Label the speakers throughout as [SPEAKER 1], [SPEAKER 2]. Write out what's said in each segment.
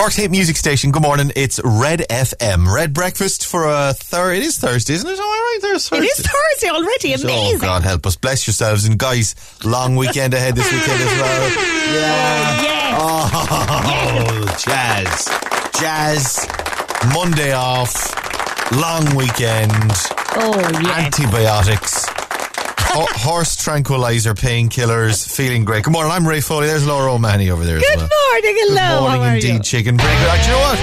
[SPEAKER 1] Cork's hit music station. Good morning. It's Red FM. Red breakfast for a third. It is Thursday, isn't it? Am I right? There's
[SPEAKER 2] It is Thursday already.
[SPEAKER 1] Oh,
[SPEAKER 2] Amazing.
[SPEAKER 1] Oh, God help us. Bless yourselves. And guys, long weekend ahead this weekend as well. Yeah.
[SPEAKER 2] Yes.
[SPEAKER 1] Oh, jazz. Jazz. Monday off. Long weekend.
[SPEAKER 2] Oh, yeah.
[SPEAKER 1] Antibiotics. Ho- horse tranquilizer, painkillers, feeling great. Good morning, I'm Ray Foley. There's Laura O'Mahony over there as
[SPEAKER 2] Good
[SPEAKER 1] well.
[SPEAKER 2] morning. Hello.
[SPEAKER 1] Good morning
[SPEAKER 2] How
[SPEAKER 1] indeed, chicken break. You know what?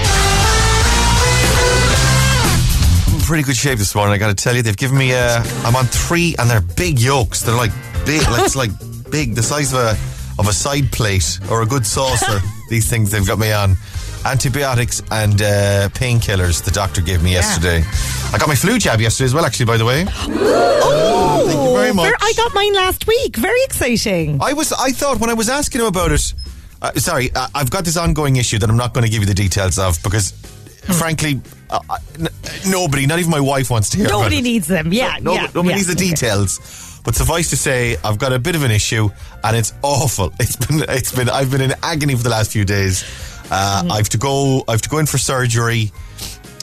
[SPEAKER 1] I'm in pretty good shape this morning. I got to tell you, they've given me. Uh, I'm on three, and they're big yolks. They're like big, like it's like big, the size of a of a side plate or a good saucer. these things they've got me on. Antibiotics and uh, painkillers. The doctor gave me yesterday. I got my flu jab yesterday as well. Actually, by the way.
[SPEAKER 2] Oh,
[SPEAKER 1] Thank you very much.
[SPEAKER 2] I got mine last week. Very exciting.
[SPEAKER 1] I was. I thought when I was asking him about it. Uh, sorry, uh, I've got this ongoing issue that I'm not going to give you the details of because, frankly, uh, uh, n- nobody, not even my wife, wants to hear. about
[SPEAKER 2] Nobody
[SPEAKER 1] it.
[SPEAKER 2] needs them. Yeah.
[SPEAKER 1] No,
[SPEAKER 2] yeah,
[SPEAKER 1] nobody
[SPEAKER 2] yeah.
[SPEAKER 1] needs the
[SPEAKER 2] Okay.
[SPEAKER 1] details. But suffice to say, I've got a bit of an issue, and it's awful. It's been, it's been, I've been in agony for the last few days. Uh,
[SPEAKER 2] Mm-hmm.
[SPEAKER 1] I've to go, I've to go in for surgery.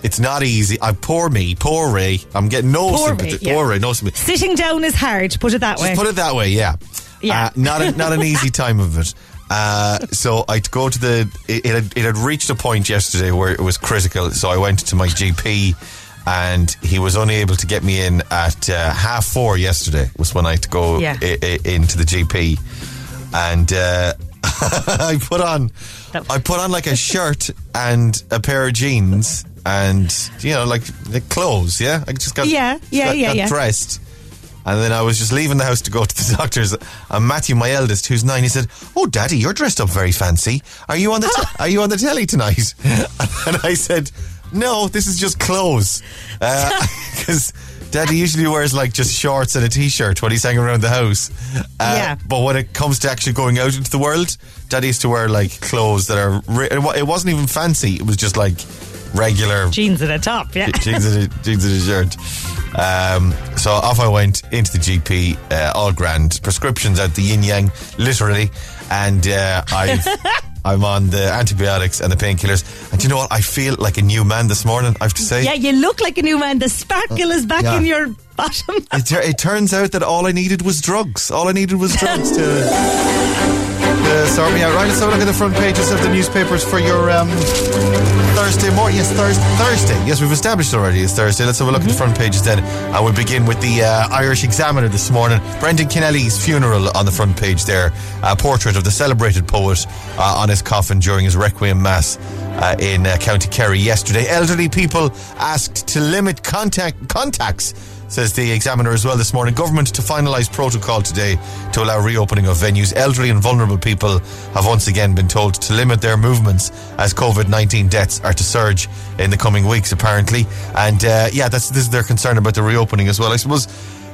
[SPEAKER 1] It's not easy. I poor me, poor Ray. I'm getting no
[SPEAKER 2] Poor
[SPEAKER 1] sympathy.
[SPEAKER 2] Ray, yeah.
[SPEAKER 1] Poor Ray, no sympathy.
[SPEAKER 2] Sitting down is hard. Put it that way.
[SPEAKER 1] Just put it that way, yeah.
[SPEAKER 2] Yeah.
[SPEAKER 1] Uh, not a, not an easy time of it. Uh, so I'd go to the. It, it, had, it had reached a point yesterday where it was critical. So I went to my GP, and he was only able to get me in at uh, half four yesterday. Was when I had to go
[SPEAKER 2] Yeah.
[SPEAKER 1] i- i- into the GP, and uh, I put on. I put on like a shirt and a pair of jeans. And you know, like the clothes, yeah. I just got
[SPEAKER 2] Yeah, yeah,
[SPEAKER 1] got-
[SPEAKER 2] yeah,
[SPEAKER 1] got
[SPEAKER 2] yeah.
[SPEAKER 1] dressed, and then I was just leaving the house to go to the doctor's. And Matthew, my eldest, who's nine, he said, "Oh, Daddy, you're dressed up very fancy. Are you on the te- Are you on the telly tonight?" And I said, "No, this is just clothes, uh, because." Daddy usually wears like just shorts and a t-shirt when he's hanging around the house. Uh,
[SPEAKER 2] Yeah.
[SPEAKER 1] But when it comes to actually going out into the world, Daddy used to wear like clothes that are. Re- it wasn't even fancy. It was just like regular
[SPEAKER 2] Jeans at the top. Yeah.
[SPEAKER 1] jeans and a, jeans and a shirt. Um, so off I went into the GP, uh, all grand. Prescriptions out the yin yang, literally. And uh, I've, I'm on the antibiotics and the painkillers. And you know what? I feel like a new man this morning, I have to say.
[SPEAKER 2] Yeah, you look like a new man. The sparkle is back
[SPEAKER 1] Yeah.
[SPEAKER 2] in your bottom.
[SPEAKER 1] It, it turns out that all I needed was drugs. All I needed was drugs to, to sort me out. Right, let's have a look at the front pages of the newspapers for your um, Thursday morning. Yes, Thurs Thursday. Yes, we've established already it's Thursday. Let's have a look at the front pages then. And we'll begin with the uh, Irish Examiner this morning. Brendan Kennelly's funeral on the front page there. A portrait of the celebrated poet uh, on his coffin during his Requiem Mass uh, in uh, County Kerry yesterday. Elderly people asked to limit contact contacts says the examiner as well this morning. Government to finalise protocol today to allow reopening of venues. Elderly and vulnerable people have once again been told to limit their movements as COVID 19 deaths are to surge in the coming weeks, apparently. And uh, yeah, that's this is their concern about the reopening as well. I suppose.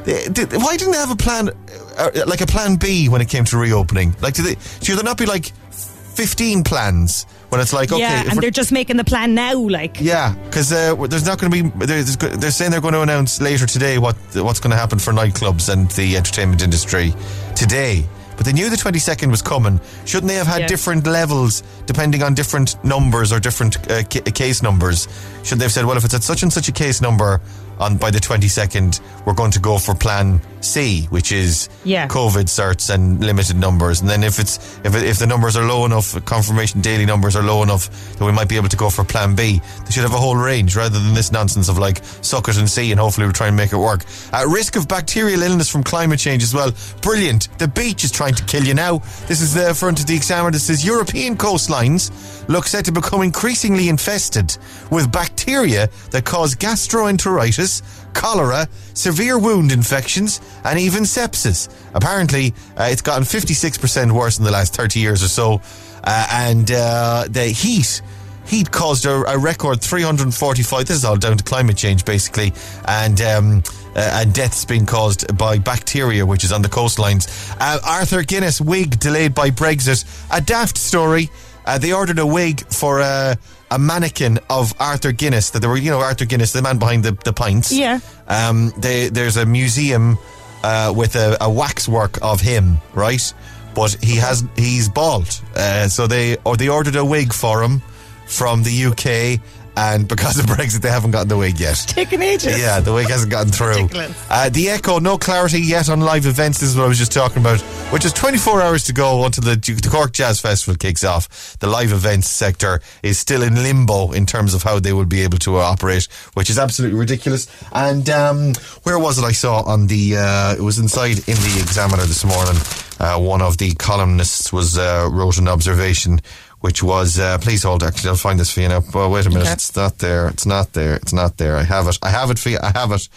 [SPEAKER 1] Why didn't they have a plan, uh, like a plan B, when it came to reopening? Like, did they, should there not be like 15 plans when it's like, okay,
[SPEAKER 2] yeah, and they're just making the plan now. Like,
[SPEAKER 1] yeah, because uh, there's not going to be. There's, they're saying they're going to announce later today what what's going to happen for nightclubs and the entertainment industry today. But they knew the 22nd was coming. Shouldn't they have had
[SPEAKER 2] Yeah.
[SPEAKER 1] different levels depending on different numbers or different uh, ca- case numbers? Shouldn't they have said, well, if it's at such and such a case number on by the 22nd, we're going to go for Plan C, which is
[SPEAKER 2] Yeah.
[SPEAKER 1] COVID certs and limited numbers. And then if it's if if the numbers are low enough, confirmation daily numbers are low enough, then we might be able to go for Plan B. They should have a whole range rather than this nonsense of like suck it and see, and hopefully we'll try and make it work. At risk of bacterial illness from climate change as well. Brilliant. The beach is trying to kill you now. This is the front of the examiner that says European coastlines look set to become increasingly infested with bacteria that cause gastroenteritis, cholera, severe wound infections, and even sepsis. Apparently, uh, it's gotten 56% worse in the last 30 years or so. Uh, and uh, the heat heat caused a, a record 345. This is all down to climate change, basically, and. Um, uh, and deaths being caused by bacteria, which is on the coastlines. Uh, Arthur Guinness wig delayed by Brexit. A daft story. Uh, they ordered a wig for a, a mannequin of Arthur Guinness. That they were, you know, Arthur Guinness, the man behind the, the pints.
[SPEAKER 2] Yeah.
[SPEAKER 1] Um, they, there's a museum uh, with a, a waxwork of him, right? But he has he's bald, uh, so they or they ordered a wig for him from the UK, and because of Brexit, they haven't gotten the wig yet.
[SPEAKER 2] Taking ages.
[SPEAKER 1] Yeah, the wig hasn't gotten through. Uh, the Echo, no clarity yet on live events. This is what I was just talking about. Which is 24 hours to go until the, the Cork Jazz Festival kicks off. The live events sector is still in limbo in terms of how they will be able to uh, operate, which is absolutely ridiculous. And um, where was it I saw on the, uh, it was inside in the Examiner this morning. Uh, one of the columnists was uh, wrote an observation which was uh, please hold actually I'll find this for you now. Well wait a minute.
[SPEAKER 2] Okay.
[SPEAKER 1] it's not there. It's not there. It's not there. I have it. I have it for you. I have it.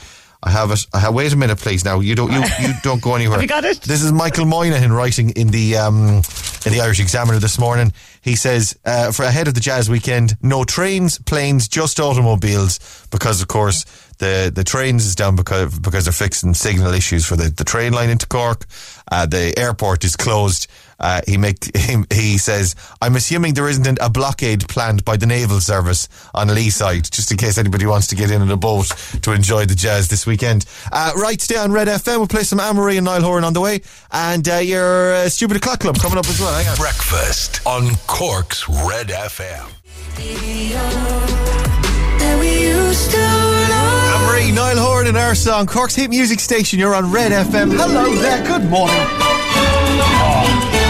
[SPEAKER 1] I have it. I have, wait a minute please. Now you don't you, you don't go anywhere.
[SPEAKER 2] Have you got it?
[SPEAKER 1] this is Michael Moynihan writing in the um, in the Irish Examiner this morning. He says uh, for ahead of the jazz weekend no trains planes just automobiles because of course the the trains is down because because they're fixing signal issues for the, the train line into Cork. Uh, the airport is closed. Uh, he make he, he says, "I'm assuming there isn't a blockade planned by the naval service on Lee side, just in case anybody wants to get in on a boat to enjoy the jazz this weekend." Uh, right, today on Red FM. We'll play some Anne-Marie and Niall Horan on the way, and uh, your uh, stupid o'clock club coming up as well. Hang on.
[SPEAKER 3] Breakfast on Cork's Red FM.
[SPEAKER 4] That we used.
[SPEAKER 1] Anne-Marie, Niall Horan and our song, Cork's hit music station. You're on Red FM. Hello there. Good morning.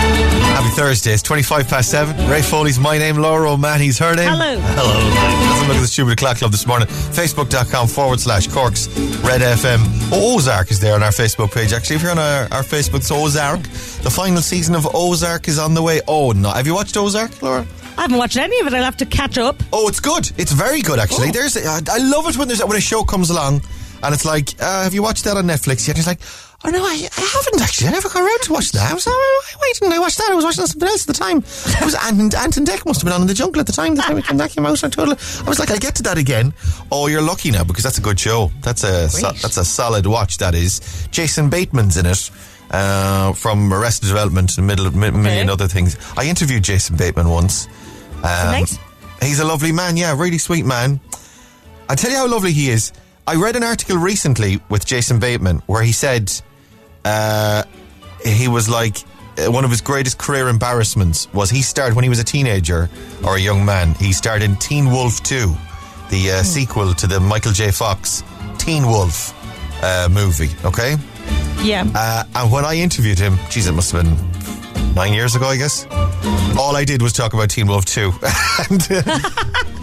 [SPEAKER 1] Happy Thursday. It's 25 past 7. Ray Foley's my name. Laura O'Mahony's her name.
[SPEAKER 2] Hello.
[SPEAKER 1] Hello. Let's have look at the Stupid Clock Club this morning. Facebook.com forward slash Corks Red FM. Oh, Ozark is there on our Facebook page. Actually, if you're on our, our Facebook, it's Ozark. The final season of Ozark is on the way. Oh, no. Have you watched Ozark, Laura?
[SPEAKER 2] I haven't watched any of it. I'll have to catch up.
[SPEAKER 1] Oh, it's good. It's very good, actually.
[SPEAKER 2] Oh.
[SPEAKER 1] There's, I I love it when there's when a show comes along and it's like, uh, have you watched that on Netflix yet? And it's like, oh no, I, I haven't actually. I never got around to watch that. I was, oh, why didn't I watch that? I was watching something else at the time. It was Ant, Ant and Dec must have been on in the jungle at the time. The time it came back came out. I, totally, I was like, I'll get to that again. Oh, you're lucky now because that's a good show. That's a so, that's a solid watch. That is. Jason Bateman's in it. Uh, from Arrested Development and middle, mi- million other things. I interviewed Jason Bateman once. Um,
[SPEAKER 2] nice?
[SPEAKER 1] He's a lovely man, yeah, really sweet man. I tell you how lovely he is. I read an article recently with Jason Bateman where he said uh, he was like uh, one of his greatest career embarrassments was he started when he was a teenager or a young man. He starred in Teen Wolf 2, the uh, sequel to the Michael J. Fox Teen Wolf uh, movie. Okay,
[SPEAKER 2] Yeah.
[SPEAKER 1] uh, and when I interviewed him, geez, it must have been nine years ago, I guess. All I did was talk about Teen Wolf 2. and, uh,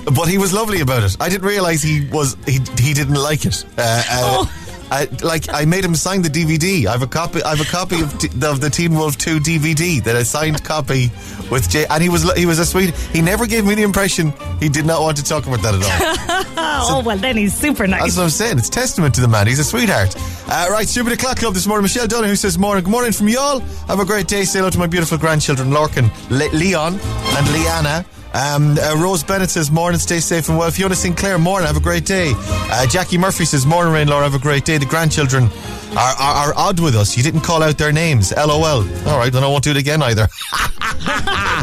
[SPEAKER 1] but he was lovely about it. I didn't realize he was he he didn't like it. Uh, uh, I, like I made him sign the DVD. I have a copy. I have a copy of, t- of the Teen Wolf Two DVD that I signed copy with Jay, and he was he was a sweet. He never gave me the impression he did not want to talk about that at all.
[SPEAKER 2] oh, well, then he's super nice.
[SPEAKER 1] That's what I'm saying. It's testament to the man. He's a sweetheart. Uh, right, Stupid O'Clock Club this morning. Michelle who says, Morning. Good morning from y'all. Have a great day. Say hello to my beautiful grandchildren, Lorcan, Le- Leon, and Leanna. Um, uh, Rose Bennett says, Morning, stay safe and well. Fiona Sinclair, morning, have a great day. Uh, Jackie Murphy says, Morning, Rain, Laura, have a great day. The grandchildren are, are, are odd with us. You didn't call out their names. LOL. All right, then I won't do it again either.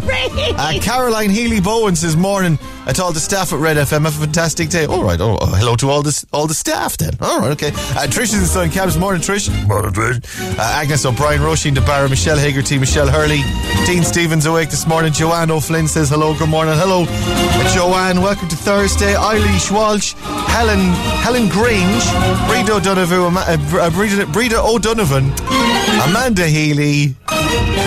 [SPEAKER 1] Uh, Caroline Healy Bowen says morning uh, to all the staff at Red FM. Have a fantastic day. All right. Oh, oh, hello to all the all the staff then. All right. Okay. Uh, Trish is in Sun Cabs. Morning, Trish. Morning, Trish. Uh, Agnes O'Brien, Roisin DeBarra, Michelle Hagerty, Michelle Hurley, Dean Stevens awake this morning. Joanne O'Flynn says hello. Good morning. Hello, uh, Joanne. Welcome to Thursday. Eilish Walsh, Helen Helen Grange, Breda O'Donovan, O'Donovan, Amanda Healy.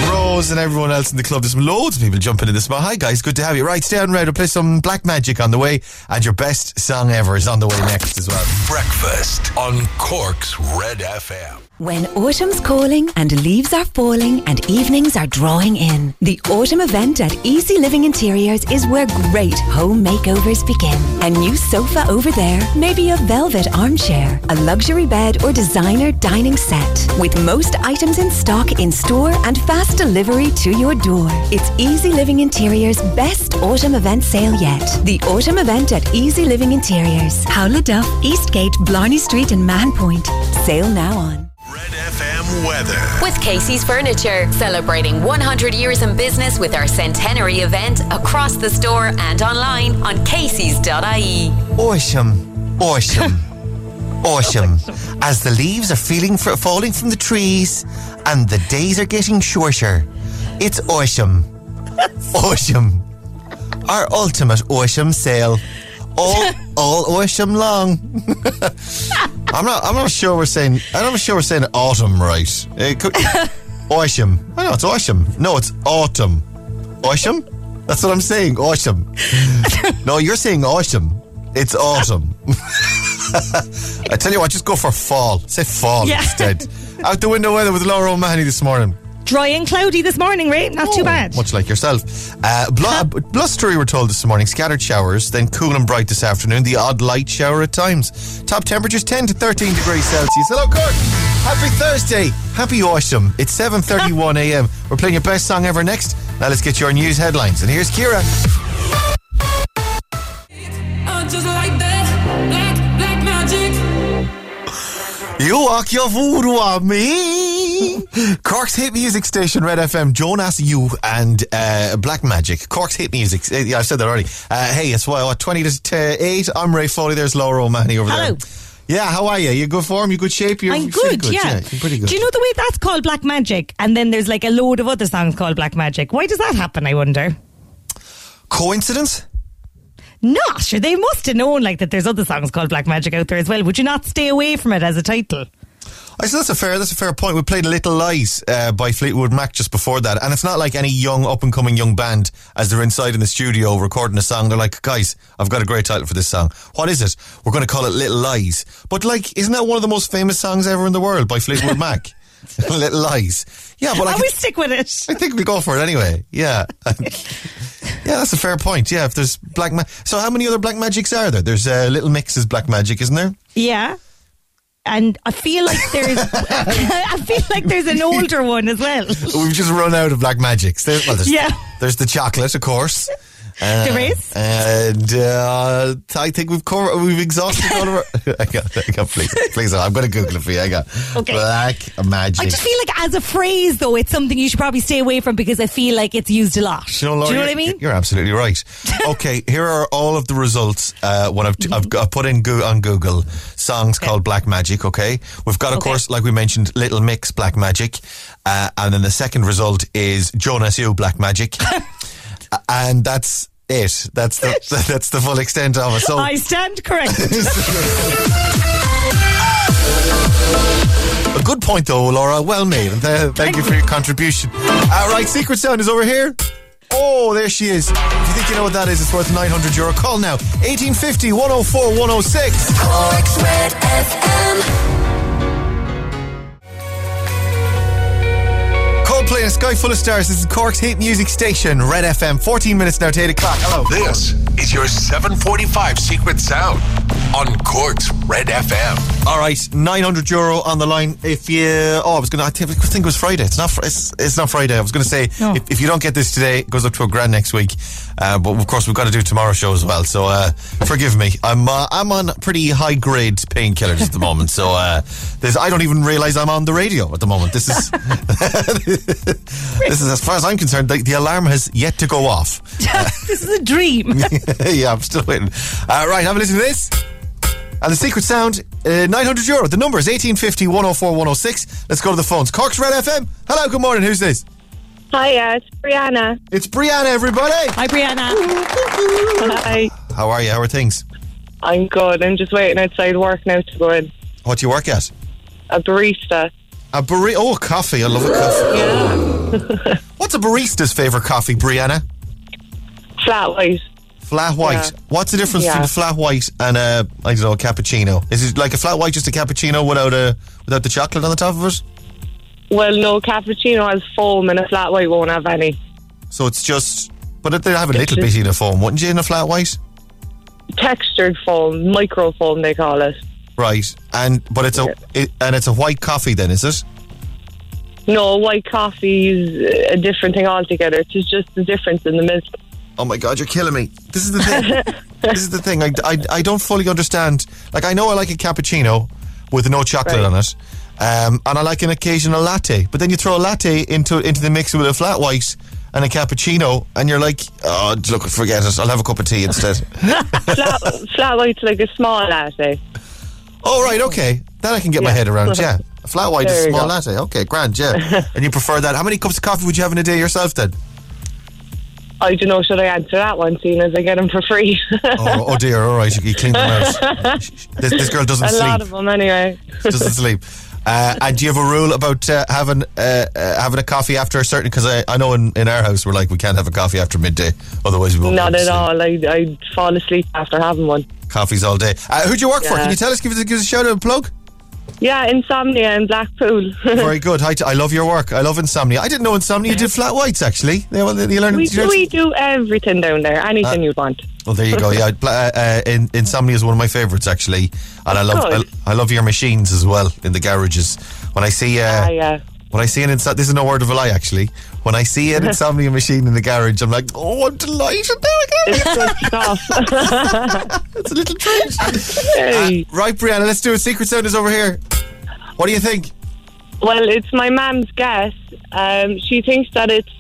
[SPEAKER 1] Rose and everyone else in the club. There's loads of people jumping in this morning. Hi guys, good to have you. Right, stay on red. We'll play some Black Magic on the way, and your best song ever is on the way next as well.
[SPEAKER 3] Breakfast on Cork's Red FM.
[SPEAKER 5] When autumn's calling and leaves are falling and evenings are drawing in, the autumn event at Easy Living Interiors is where great home makeovers begin. A new sofa over there, maybe a velvet armchair, a luxury bed or designer dining set. With most items in stock in store and fast delivery to your door. It's Easy Living Interiors' best autumn event sale yet. The autumn event at Easy Living Interiors. Howla Duff, Eastgate, Blarney Street and Mahon Point. Sale now on.
[SPEAKER 3] Red FM weather.
[SPEAKER 6] With Casey's Furniture, celebrating 100 years in business with our centenary event across the store and online on Casey's.ie.
[SPEAKER 1] Awesome. Awesome. awesome. As the leaves are feeling for, falling from the trees and the days are getting shorter, it's awesome. awesome. Our ultimate awesome sale. All, all awesome long. I'm not. I'm not sure we're saying. I'm not sure we're saying autumn right. It could, awesome. I know it's awesome. No, it's autumn. Awesome. That's what I'm saying. Awesome. no, you're saying awesome. It's autumn. I tell you what, just go for fall. Say fall
[SPEAKER 2] Yeah.
[SPEAKER 1] instead. Out the window weather with Laura O'Mahony this morning.
[SPEAKER 2] Dry and cloudy this morning, right? Not too
[SPEAKER 1] Oh,
[SPEAKER 2] bad.
[SPEAKER 1] Much like yourself. Uh, blu- blustery, we're told this morning. Scattered showers, then cool and bright this afternoon. The odd light shower at times. Top temperatures 10 to 13 degrees Celsius. Hello, Cork. Happy Thursday. Happy awesome. It's 7.31 a.m. We're playing your best song ever next. Now let's get your news headlines. And here's
[SPEAKER 4] Ciara.
[SPEAKER 1] You walk your voodoo on me. Cork's hit music station, Red FM. Jonas, you and uh, Black Magic. Cork's hit music. uh, Yeah, I've said that already. Uh, hey, it's what, what, 20 to t- 8. I'm Ray Foley. There's Laura O'Mahony over there.
[SPEAKER 2] Hello.
[SPEAKER 1] there. Yeah, how are you? You good form? You good shape? You're
[SPEAKER 2] I'm
[SPEAKER 1] feel
[SPEAKER 2] good, yeah.
[SPEAKER 1] you're pretty good.
[SPEAKER 2] Do you know the way that's called Black Magic? And then there's like a load of other songs called Black Magic. Why does that happen, I wonder?
[SPEAKER 1] Coincidence?
[SPEAKER 2] Not sure. They must have known like that there's other songs called Black Magic out there as well. Would you not stay away from it as a title?
[SPEAKER 1] I said that's a fair that's a fair point. We played Little Lies uh, by Fleetwood Mac just before that, and it's not like any young up and coming young band as they're inside in the studio recording a song. They're like, guys, I've got a great title for this song. What is it? We're going to call it Little Lies. But like, isn't that one of the most famous songs ever in the world by Fleetwood Mac? Little Lies. Yeah, but like,
[SPEAKER 2] I will stick with it.
[SPEAKER 1] I think we go for it anyway. Yeah. yeah, that's a fair point. Yeah, if there's black ma- So how many other black magics are there? There's uh, Little Mix's black magic, isn't there?
[SPEAKER 2] Yeah. And I feel like there's, I feel like there's an older one as well.
[SPEAKER 1] We've just run out of black magics. There, well, there's,
[SPEAKER 2] Yeah.
[SPEAKER 1] there's the chocolate, of course. Uh, and uh, I think we've covered, we've exhausted all of our. I got, I got, please, please, I'm going to Google it for you. I got
[SPEAKER 2] Okay.
[SPEAKER 1] black magic.
[SPEAKER 2] I just feel like as a phrase though, it's something you should probably stay away from because I feel like it's used a lot.
[SPEAKER 1] You know, Laura,
[SPEAKER 2] Do you know what I mean?
[SPEAKER 1] You're absolutely right. okay, here are all of the results uh, when I've, I've, I've put in go- on Google songs called Black Magic. Okay, we've got, of
[SPEAKER 2] Okay.
[SPEAKER 1] course, like we mentioned, Little Mix Black Magic, uh, and then the second result is Jonas Blue Black Magic, and that's it. That's the that's the full extent of it. So
[SPEAKER 2] I stand corrected.
[SPEAKER 1] a good point though, Laura. Well made. And uh, thank you for your contribution. All right, Secret Sound is over here. Oh, there she is. If you think you know what that is, it's worth 900 euro. Call now. 1850 104 106.
[SPEAKER 4] Cork's Red FM.
[SPEAKER 1] Coldplay in a sky full of stars. This is Cork's hit music station, Red FM. 14 minutes now to 8 o'clock. Hello.
[SPEAKER 3] This is your 745 Secret Sound on Cork's Red FM.
[SPEAKER 1] All right, 900 euro on the line. If you, oh, I was gonna, I think, it was Friday. It's not, it's, it's not Friday. I was gonna say,
[SPEAKER 2] No.
[SPEAKER 1] if, if you don't get this today, it goes up to a grand next week. Uh, but of course, we've got to do tomorrow's show as well. So, uh, forgive me. I'm, uh, I'm on pretty high grade painkillers at the moment. So, uh, there's, I don't even realize I'm on the radio at the moment. This is, this is as far as I'm concerned, the, the alarm has yet to go off.
[SPEAKER 2] this is a dream.
[SPEAKER 1] yeah, I'm still waiting. Uh, right, have a listen to this. And the secret sound, uh, 900 euro. The number is 1850 104 106. Let's go to the phones. Cork's Red FM. Hello, good morning. Who's this?
[SPEAKER 7] Hi, uh, it's Brianna.
[SPEAKER 1] It's Brianna, everybody.
[SPEAKER 2] Hi, Brianna.
[SPEAKER 7] Hi.
[SPEAKER 1] How are you? How are things?
[SPEAKER 7] I'm good. I'm just waiting outside work now to go in.
[SPEAKER 1] What do you work at?
[SPEAKER 7] A barista.
[SPEAKER 1] A barista. Oh, coffee. I love a coffee.
[SPEAKER 7] Yeah.
[SPEAKER 1] What's a barista's favourite coffee, Brianna?
[SPEAKER 7] Flat white.
[SPEAKER 1] Flat white.
[SPEAKER 7] Yeah.
[SPEAKER 1] What's the difference
[SPEAKER 7] Yeah.
[SPEAKER 1] between a flat white and a I don't know a cappuccino? Is it like a flat white just a cappuccino without a without the chocolate on the top of it?
[SPEAKER 7] Well, no, cappuccino has foam and a flat white won't have any.
[SPEAKER 1] So it's just, but they have a
[SPEAKER 7] It's
[SPEAKER 1] little bit in a foam, wouldn't you, in a flat white?
[SPEAKER 7] Textured foam, micro foam they call it.
[SPEAKER 1] Right, and but it's a it, and it's a white coffee then, is it?
[SPEAKER 7] No, white coffee is a different thing altogether. It's just the difference in the milk.
[SPEAKER 1] Oh my god, you're killing me. This is the thing. this is the thing. I, I, I don't fully understand. Like I know I like a cappuccino with no chocolate
[SPEAKER 7] Right.
[SPEAKER 1] on it, um, and I like an occasional latte. But then you throw a latte into into the mix with a flat white and a cappuccino, and you're like, oh look, forget it. I'll have a cup of tea instead.
[SPEAKER 7] flat, flat white's like a small latte.
[SPEAKER 1] Oh right, okay, that I can get my head around. Yeah, a flat white is a small
[SPEAKER 7] go.
[SPEAKER 1] latte. Okay, grand. Yeah, and you prefer that. How many cups of coffee would you have in a day yourself then?
[SPEAKER 7] I don't know, should I answer that one, seeing as I get them for free?
[SPEAKER 1] Oh, oh dear. All right, you clean them out. This, this girl doesn't
[SPEAKER 7] a
[SPEAKER 1] sleep.
[SPEAKER 7] lot of them, anyway.
[SPEAKER 1] doesn't sleep. Uh, and do you have a rule about uh, having uh, uh, having a coffee after a certain? Because I, I know in, in our house we're like we can't have a coffee after midday, otherwise we won't.
[SPEAKER 7] Not at all. I, I'd fall asleep after having one.
[SPEAKER 1] Coffees all day. Uh, who do you work for? Can you tell us? Give us, give us a shout out and plug.
[SPEAKER 7] Yeah, insomnia in Blackpool.
[SPEAKER 1] Very good. I love your work. I love insomnia. I didn't know insomnia You did flat whites actually. Yeah, well, you learn.
[SPEAKER 7] we,
[SPEAKER 1] you learn-
[SPEAKER 7] we do everything down there, anything you'd want.
[SPEAKER 1] Oh, there you go. Yeah, uh, uh, in, insomnia is one of my favourites actually, and I love I, I love your machines as well in the garages. When I see uh,
[SPEAKER 7] Ah, yeah.
[SPEAKER 1] when I see an inso- this is no word of a lie actually. When I see an insomnia machine in the garage, I'm like, oh, I'm delighted. There go.
[SPEAKER 7] It's good stuff.
[SPEAKER 1] It's a little treat.
[SPEAKER 7] Hey.
[SPEAKER 1] Uh, right, Brianna, let's do a Secret Sound is over here. What do you think?
[SPEAKER 7] Well, it's my mum's guess. Um, she thinks that it's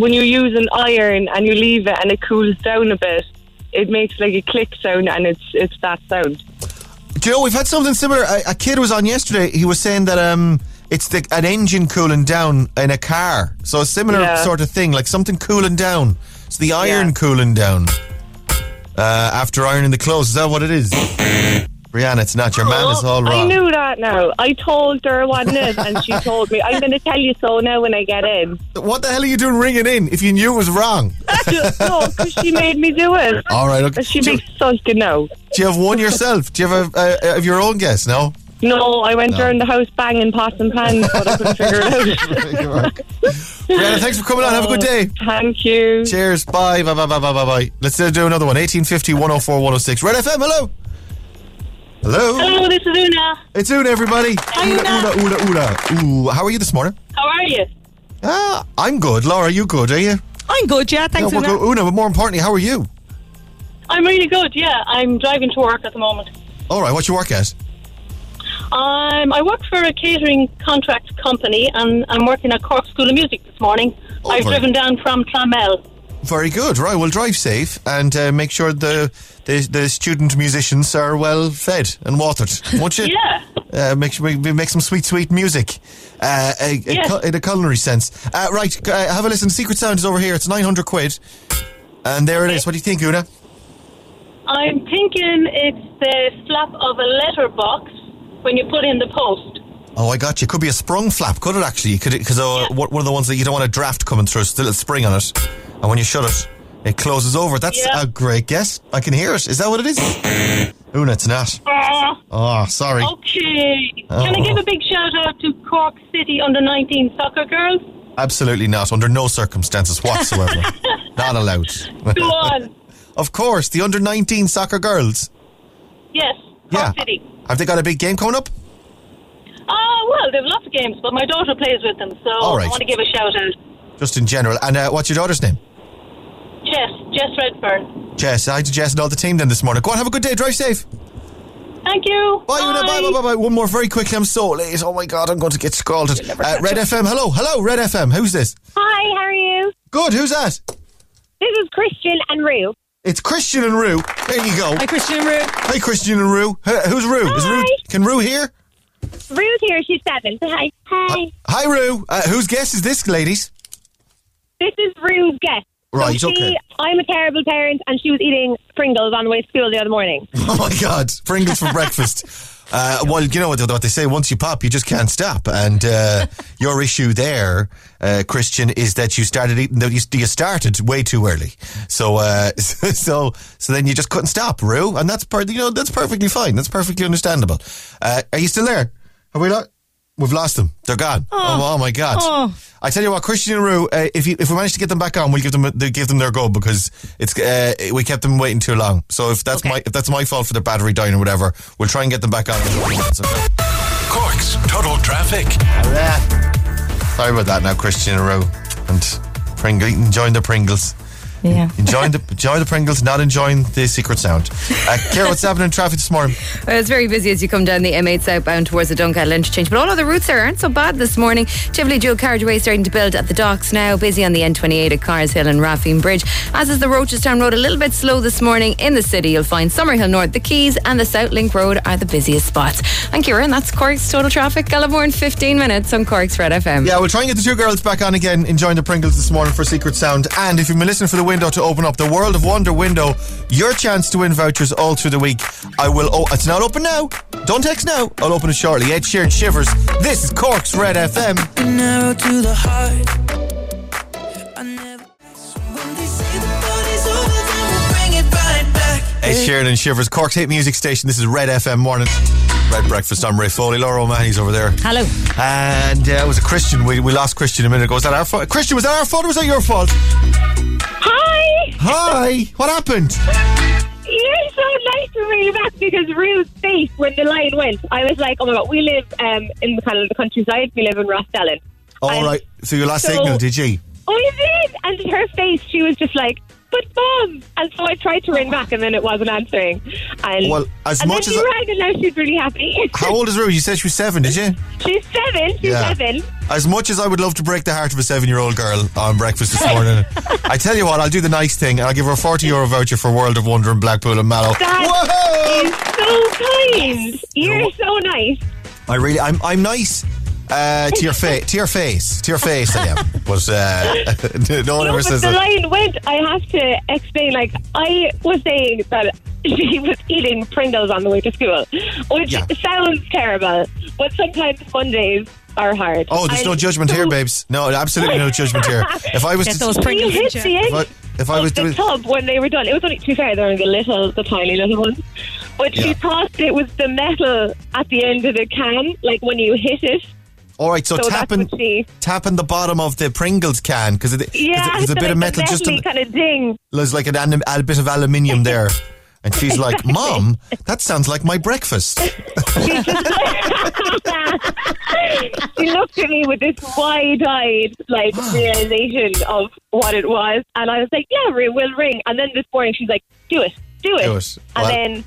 [SPEAKER 7] when you use an iron and you leave it and it cools down a bit, it makes like a click sound and it's it's that sound.
[SPEAKER 1] Joe, you know we've had something similar? A, a kid was on yesterday. He was saying that um, it's the, an engine cooling down in a car. So a similar
[SPEAKER 7] Yeah.
[SPEAKER 1] sort of thing, like something cooling down. It's the iron
[SPEAKER 7] Yeah.
[SPEAKER 1] cooling down uh, after ironing the clothes. Is that what it is? Brianna, it's not. Your man is all
[SPEAKER 7] Oh, I knew that now. I told her what it is and she told me, I'm going to tell you so now when I get in.
[SPEAKER 1] What the hell are you doing ringing in if you knew it was wrong?
[SPEAKER 7] no, because she made me do it.
[SPEAKER 1] All right, okay.
[SPEAKER 7] She
[SPEAKER 1] Do,
[SPEAKER 7] big sulking now.
[SPEAKER 1] do you have one yourself? Do you have a, uh, of your own guess? No.
[SPEAKER 7] No, I went around the house banging pots and pans, but I couldn't figure it out.
[SPEAKER 1] Brianna, thanks for coming on. Have a good day.
[SPEAKER 7] Thank you.
[SPEAKER 1] Cheers. Bye. Bye. Bye. Bye. Bye. Bye. Bye. Let's uh, do another one. 1850 104 106. Red FM. Hello. Hello.
[SPEAKER 8] Hello, this is Una.
[SPEAKER 1] It's Una, everybody. Una, Una, Una, Una. Ooh, how are you this morning?
[SPEAKER 8] How are you?
[SPEAKER 1] Ah, I'm good. Laura, you good, are you?
[SPEAKER 2] I'm good, yeah. Thanks,
[SPEAKER 1] yeah, we're
[SPEAKER 2] Una.
[SPEAKER 1] good. Una, but more importantly, how are you?
[SPEAKER 8] I'm really good, yeah. I'm driving to work at the moment.
[SPEAKER 1] All right, what you work at?
[SPEAKER 8] Um, I work for a catering contract company and I'm working at Cork School of Music this morning.
[SPEAKER 1] Oh,
[SPEAKER 8] I've driven down from Clonmel.
[SPEAKER 1] Very good. Right, well, drive safe and uh, make sure the, the the student musicians are well fed and watered, won't you?
[SPEAKER 8] Yeah.
[SPEAKER 1] Uh, make sure we make some sweet, sweet music uh, a,
[SPEAKER 8] Yes.
[SPEAKER 1] in a culinary sense. Uh, right, uh, have a listen. Secret Sound is over here. It's 900 quid. And there it is. What do you think, Una?
[SPEAKER 8] I'm thinking it's the flap of a letterbox when you put in the post.
[SPEAKER 1] Oh, I got you. Could be a sprung flap, could it actually? Could it? Because uh,
[SPEAKER 8] Yeah.
[SPEAKER 1] one of the ones that you don't want a draft coming through, it's a little spring on it, and when you shut it, it closes over. That's
[SPEAKER 8] Yeah.
[SPEAKER 1] a great guess. I can hear it. Is that what it is? Una, it's not.
[SPEAKER 8] Ah,
[SPEAKER 1] Oh, sorry.
[SPEAKER 8] okay. Can I
[SPEAKER 1] Oh.
[SPEAKER 8] give a big shout out to Cork City under 19 soccer girls?
[SPEAKER 1] Absolutely not. Under no circumstances whatsoever. not allowed.
[SPEAKER 8] Go on.
[SPEAKER 1] of course, the under 19 soccer girls.
[SPEAKER 8] Yes, Cork
[SPEAKER 1] Yeah.
[SPEAKER 8] City.
[SPEAKER 1] Have they got a big game coming up?
[SPEAKER 8] Ah, well, they have lots of games, but my daughter plays with them, so
[SPEAKER 1] All right.
[SPEAKER 8] I want to give a shout out.
[SPEAKER 1] Just in general. And uh, what's your daughter's name?
[SPEAKER 8] Jess, Jess Redfern.
[SPEAKER 1] Jess. I to Jess and all the team then this morning. Go on, have a good day. Drive safe.
[SPEAKER 8] Thank you.
[SPEAKER 1] Bye, Una. Bye, bye, bye, bye. One more very quickly. I'm so late. Oh my God, I'm going to get scalded. Uh, Red FM. Hello. Hello, Red FM. Who's this?
[SPEAKER 9] Hi, how are you?
[SPEAKER 1] Good. Who's that?
[SPEAKER 9] This is Christian and Rue.
[SPEAKER 1] It's Christian and Rue. There you go.
[SPEAKER 2] Hi, Christian and Rue.
[SPEAKER 1] Hi, Christian and Rue. Who's Rue? Is Rue?
[SPEAKER 9] Hi.
[SPEAKER 1] Can Rue hear?
[SPEAKER 9] Rue's here. She's seven. Hi. Hi.
[SPEAKER 1] Hi, Rue. Uh, whose guess is this, ladies?
[SPEAKER 9] This is Rue's guest.
[SPEAKER 1] Right,
[SPEAKER 9] so she,
[SPEAKER 1] okay.
[SPEAKER 9] I'm a terrible parent, and she was eating Pringles on the way to school the other morning.
[SPEAKER 1] Oh my God, Pringles for breakfast. Uh, well, you know what, what they say, once you pop, you just can't stop. And uh, your issue there, uh, Christian, is that you started eating, you, you started way too early. So, uh, so, so then you just couldn't stop, Rue. And that's part, you know, that's perfectly fine. That's perfectly understandable. Uh, are you still there? Are we not? We've lost them. They're gone. Oh, oh, my God.
[SPEAKER 2] Oh.
[SPEAKER 1] I tell you what, Christian and Rue, uh, if you, if we manage to get them back on, we'll give them they give them their go because it's uh, we kept them waiting too long. So if that's
[SPEAKER 2] Okay.
[SPEAKER 1] my if that's my fault for the battery dying or whatever, we'll try and get them back on.
[SPEAKER 3] Cork's Total Traffic.
[SPEAKER 1] Sorry about that now, Christian and Rue. And Pringle, enjoying the Pringles.
[SPEAKER 2] Yeah.
[SPEAKER 1] Enjoying the enjoy the Pringles, not enjoying the secret sound. Uh, Ciara, what's happening in traffic this morning?
[SPEAKER 10] Well, it's very busy as you come down the M8 southbound towards the Dunkettle interchange, but all other routes there aren't so bad this morning. Tivoli dual carriageway starting to build at the docks now. Busy on the N28 at Cars Hill and Raffeen Bridge. As is the Rochestown Road, a little bit slow this morning in the city. You'll find Summerhill North, the Quays, and the South Link Road are the busiest spots. And Kieran, that's Cork's total traffic. Gallimore in 15 minutes on Cork's Red FM.
[SPEAKER 1] Yeah, we'll try and get the two girls back on again, enjoying the Pringles this morning for Secret Sound. And if you've been listening for the window to open up, the World of Wonder window, your chance to win vouchers all through the week. I will. Oh, it's not open now. Don't text now. I'll open it shortly. Ed Sheeran shivers. This is Cork's Red FM.
[SPEAKER 4] Narrow to the heart. I never. When they say the party's over, then we'll bring it right back.
[SPEAKER 1] Ed Sheeran and shivers. Cork's hit music station. This is Red FM morning. Red breakfast. I'm Ray Foley. Laura O'Mahony's over there.
[SPEAKER 2] Hello.
[SPEAKER 1] And uh, it was a Christian. We, we lost Christian a minute ago. Was that our fault? Christian, was that our fault or was that your fault?
[SPEAKER 9] Hi!
[SPEAKER 1] What happened?
[SPEAKER 9] You're so nice to bring you back because Rue's face when the line went, I was like, oh my god, we live um, in the kind of the countryside. We live in Rostellan.
[SPEAKER 1] All right. So you lost
[SPEAKER 9] so-
[SPEAKER 1] signal, did you?
[SPEAKER 9] Oh, you did? And her face, she was just like, but mom. And so I tried to ring back and then it wasn't answering. And,
[SPEAKER 1] Well, as
[SPEAKER 9] and
[SPEAKER 1] much
[SPEAKER 9] then
[SPEAKER 1] as
[SPEAKER 9] you
[SPEAKER 1] I-
[SPEAKER 9] rang and now she's really happy.
[SPEAKER 1] How old is Rue? You said she was seven, did you?
[SPEAKER 9] she's seven. She's
[SPEAKER 1] Yeah.
[SPEAKER 9] seven.
[SPEAKER 1] As much as I would love to break the heart of a seven-year-old girl on breakfast this morning, I tell you what, I'll do the nice thing and I'll give her a forty euro voucher for World of Wonder in Blackpool and Mallow.
[SPEAKER 9] That is so kind. You're so nice.
[SPEAKER 1] I really, I'm, I'm nice. Uh, to your face, to your face, to your face, I am. But uh, no one
[SPEAKER 9] No,
[SPEAKER 1] ever
[SPEAKER 9] but
[SPEAKER 1] says
[SPEAKER 9] the
[SPEAKER 1] that.
[SPEAKER 9] line went. I have to explain. Like I was saying that she was eating Pringles on the way to school, which
[SPEAKER 1] Yeah.
[SPEAKER 9] sounds terrible. But sometimes Mondays are hard.
[SPEAKER 1] Oh, there's no
[SPEAKER 9] And
[SPEAKER 1] judgment here, babes. No, absolutely no judgment here. If I was
[SPEAKER 2] Get
[SPEAKER 1] to,
[SPEAKER 2] those
[SPEAKER 9] You
[SPEAKER 2] Pringles
[SPEAKER 9] hit the end
[SPEAKER 1] if I, if I was
[SPEAKER 9] the
[SPEAKER 1] doing,
[SPEAKER 9] tub when they were done. It was only too fair. They were the little, the tiny little ones. But
[SPEAKER 1] Yeah.
[SPEAKER 9] she thought it was the metal at the end of the can, like when you hit it.
[SPEAKER 1] All right, so,
[SPEAKER 9] So
[SPEAKER 1] tapping,
[SPEAKER 9] she.
[SPEAKER 1] tapping the bottom of the Pringles can because it,
[SPEAKER 9] Yeah,
[SPEAKER 1] there's a bit
[SPEAKER 9] like
[SPEAKER 1] of metal just in,
[SPEAKER 9] kind of ding.
[SPEAKER 1] there's like an, a bit of aluminium there. And she's like, Mom, that sounds like my breakfast.
[SPEAKER 9] She looked at me with this wide-eyed like realization of what it was, and I was like, "Yeah, we'll ring." And then this morning, she's like, "Do it, do it,"
[SPEAKER 1] Do it.
[SPEAKER 9] and
[SPEAKER 1] Well-
[SPEAKER 9] then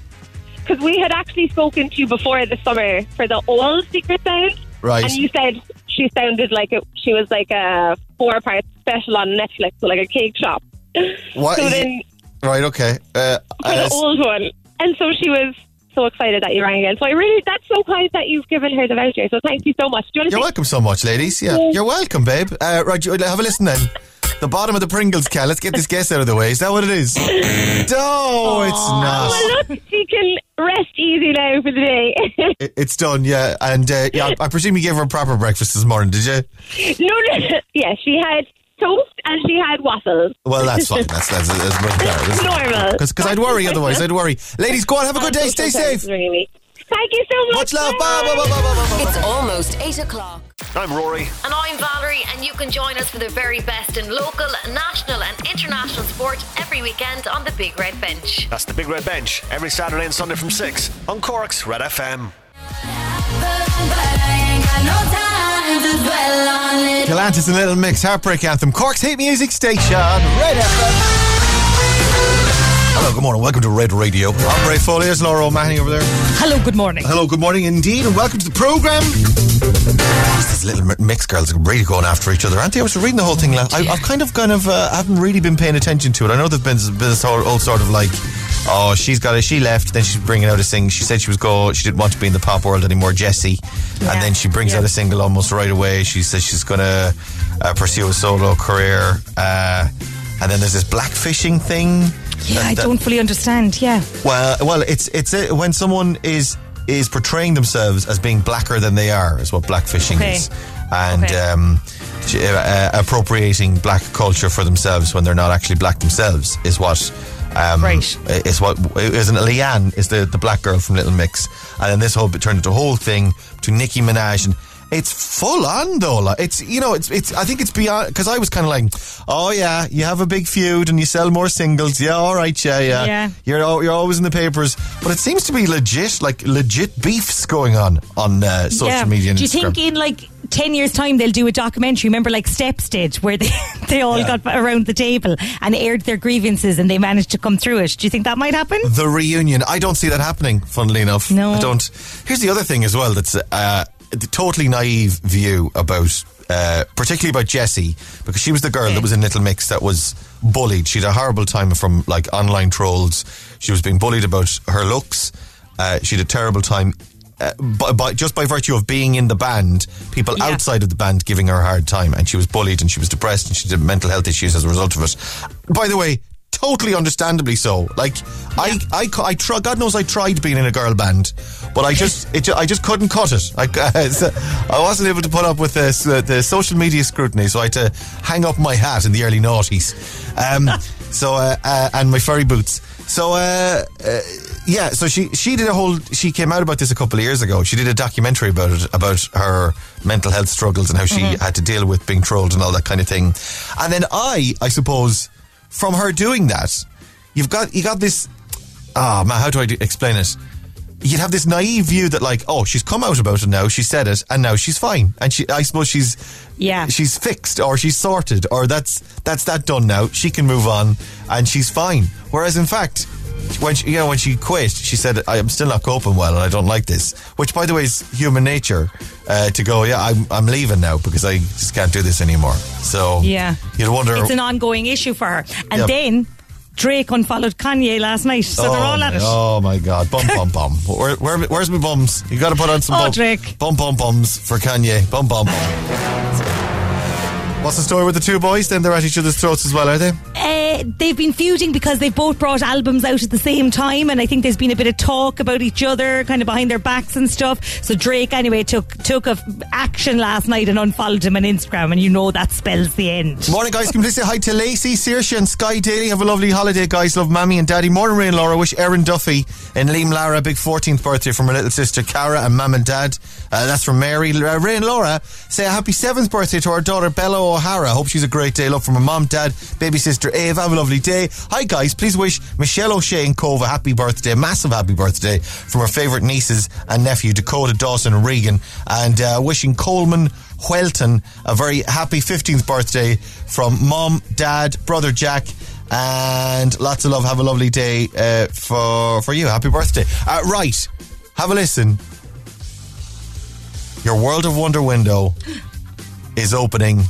[SPEAKER 9] because we had actually spoken to you before the summer for the old Secret Sound,
[SPEAKER 1] Right.
[SPEAKER 9] And you said she sounded like it, she was like a four-part special on Netflix, so like a cake shop.
[SPEAKER 1] What
[SPEAKER 9] so then
[SPEAKER 1] Right, okay. Uh,
[SPEAKER 9] for the old one. And so she was so excited that you rang again. So I really, that's so kind that you've given her the voucher. So thank you so much. Do you want to
[SPEAKER 1] You're
[SPEAKER 9] say-
[SPEAKER 1] welcome so much, ladies. Yeah,
[SPEAKER 9] Yeah.
[SPEAKER 1] you're welcome, babe. Uh, right, have a listen then. The bottom of the Pringles can. Let's get this guess out of the way. Is that what it is? No, it's not.
[SPEAKER 9] Well, look, she can rest easy now for the day.
[SPEAKER 1] It- It's done, yeah. And uh, yeah, I I presume you gave her a proper breakfast this morning, did you?
[SPEAKER 9] no, no, yeah, she had toast and she had waffles.
[SPEAKER 1] Well, that's fine. That's that's, that's much better.
[SPEAKER 9] Normal.
[SPEAKER 1] Because I'd worry otherwise. I'd worry. Ladies, go on. Have a good day. Stay safe.
[SPEAKER 9] Really. Thank you so much.
[SPEAKER 1] Much love. Bye, bye, bye, bye, bye, bye, bye.
[SPEAKER 6] It's almost 8 o'clock.
[SPEAKER 11] I'm Rory.
[SPEAKER 6] And I'm Valerie, and you can join us for the very best in local, national, and international sport every weekend on the Big Red Bench.
[SPEAKER 11] That's the Big Red Bench every Saturday and Sunday from 6 on Cork's Red FM.
[SPEAKER 1] Galantis and Little Mix, Heartbreak Anthem, Cork's hit music station, Red FM. Hello, good morning. Welcome to Red Radio. I'm Ray Foley. There's Laura O'Mahony over there.
[SPEAKER 2] Hello, good morning.
[SPEAKER 1] Hello, good morning indeed, and welcome to the program. These little mi- mix girls are really going after each other, aren't they? I was reading the whole thing. last- I, I've kind of, kind of, uh, haven't really been paying attention to it. I know there've been, been this whole, whole sort of like, oh, she's got it. She left. Then she's bringing out a single. She said she was go. She didn't want to be in the pop world anymore, Jessie.
[SPEAKER 2] Yeah.
[SPEAKER 1] And then she brings
[SPEAKER 2] Yeah.
[SPEAKER 1] out a single almost right away. She says she's going to uh, pursue a solo career. Uh, and then there's this blackfishing thing.
[SPEAKER 2] Yeah,
[SPEAKER 1] that-
[SPEAKER 2] I
[SPEAKER 1] that-
[SPEAKER 2] don't fully understand. Yeah.
[SPEAKER 1] well, well, it's it's a, when someone is is portraying themselves as being blacker than they are, is what blackfishing
[SPEAKER 2] Okay.
[SPEAKER 1] is. And
[SPEAKER 2] Okay.
[SPEAKER 1] um, uh, appropriating black culture for themselves when they're not actually black themselves is what. Um,
[SPEAKER 2] Right.
[SPEAKER 1] Is what isn't Leigh-Anne is the, the black girl from Little Mix, and then this whole it turned into a whole thing to Nicki Minaj and. It's full on though. Like, It's you know it's it's. I think it's beyond because I was kind of like, oh yeah, you have a big feud and you sell more singles. Yeah, all right, yeah, yeah.
[SPEAKER 2] Yeah.
[SPEAKER 1] You're you're always in the papers, but it seems to be legit, like legit beefs going on on uh, social
[SPEAKER 2] yeah.
[SPEAKER 1] media.
[SPEAKER 2] Do you
[SPEAKER 1] Instagram.
[SPEAKER 2] think in like 10 years' time they'll do a documentary? Remember, like Steps did, where they, they all
[SPEAKER 1] Yeah.
[SPEAKER 2] got around the table and aired their grievances and they managed to come through it. Do you think that might happen?
[SPEAKER 1] the reunion. I don't see that happening. Funnily enough,
[SPEAKER 2] No.
[SPEAKER 1] I don't. Here's the other thing as well. That's uh, the totally naive view about, uh, particularly about Jessie, because she was the girl that was in Little Mix that was bullied. She had a horrible time from like online trolls. She was being bullied about her looks. Uh, she had a terrible time. Uh, by, by, just by virtue of being in the band, people
[SPEAKER 2] Yeah.
[SPEAKER 1] outside of the band giving her a hard time, and she was bullied and she was depressed and she had mental health issues as a result of it. By the way, totally understandably so. Like I, I, cu- I try, God knows I tried being in a girl band, but I just, it, I just couldn't cut it. I, I wasn't able to put up with the, the, the social media scrutiny, so I had to hang up my hat in the early noughties. Um, so uh, uh, and my furry boots. So uh, uh, yeah, so she she did a whole. She came out about this a couple of years ago. She did a documentary about it, about her mental health struggles and how she had to deal with being trolled and all that kind of thing. And then I, I suppose, from her doing that, you've got you got this. Ah man, how do I do, explain it? You'd have this naive view that like, oh, she's come out about it now, she said it, and now she's fine, and she, I suppose she's,
[SPEAKER 2] Yeah.
[SPEAKER 1] she's fixed or she's sorted or that's that's that done now. She can move on and she's fine. Whereas in fact, when she, you know when she quit, she said, "I am still not coping well, and I don't like this." Which, by the way, is human nature uh, to go. Yeah, I'm I'm leaving now because I just can't do this anymore. So
[SPEAKER 2] Yeah.
[SPEAKER 1] you'd wonder.
[SPEAKER 2] It's an ongoing issue for her. And
[SPEAKER 1] Yep.
[SPEAKER 2] then Drake unfollowed Kanye last night, so they're all at it.
[SPEAKER 1] Oh my god, bum bum bum. Where, where, where's my bums? You got to put on some
[SPEAKER 2] Oh,
[SPEAKER 1] bum,
[SPEAKER 2] Drake.
[SPEAKER 1] bum bum bums for Kanye. Bum bum. What's the story with the two boys? Then they're at each other's throats as well, are they?
[SPEAKER 2] Uh, they've been feuding because they've both brought albums out at the same time, and I think there's been a bit of talk about each other, kind of behind their backs and stuff. So Drake, anyway, took took a action last night and unfollowed him on Instagram, and you know that spells the end.
[SPEAKER 1] Morning, guys. Can please say hi to Lacey, Saoirse, and Sky Daly? Have a lovely holiday, guys. Love Mammy and Daddy. Morning, Ray and Laura. Wish Erin Duffy and Liam Lara a big 14th birthday from her little sister Cara and Mam and Dad. Uh, that's from Mary. Uh, Ray and Laura say a happy 7th birthday to our daughter Bella O'Hara. Hope she's a great day. Love from her mom, dad, baby sister Eve. Have a lovely day. Hi, guys. Please wish Michelle O'Shea and Cobh a happy birthday, massive happy birthday from her favourite nieces and nephew Dakota, Dawson, and Regan. And uh, wishing Coleman Whelton a very happy 15th birthday from mom, dad, brother Jack. And lots of love. Have a lovely day uh, for for you. Happy birthday! Uh, right, have a listen. Your World of Wonder window is opening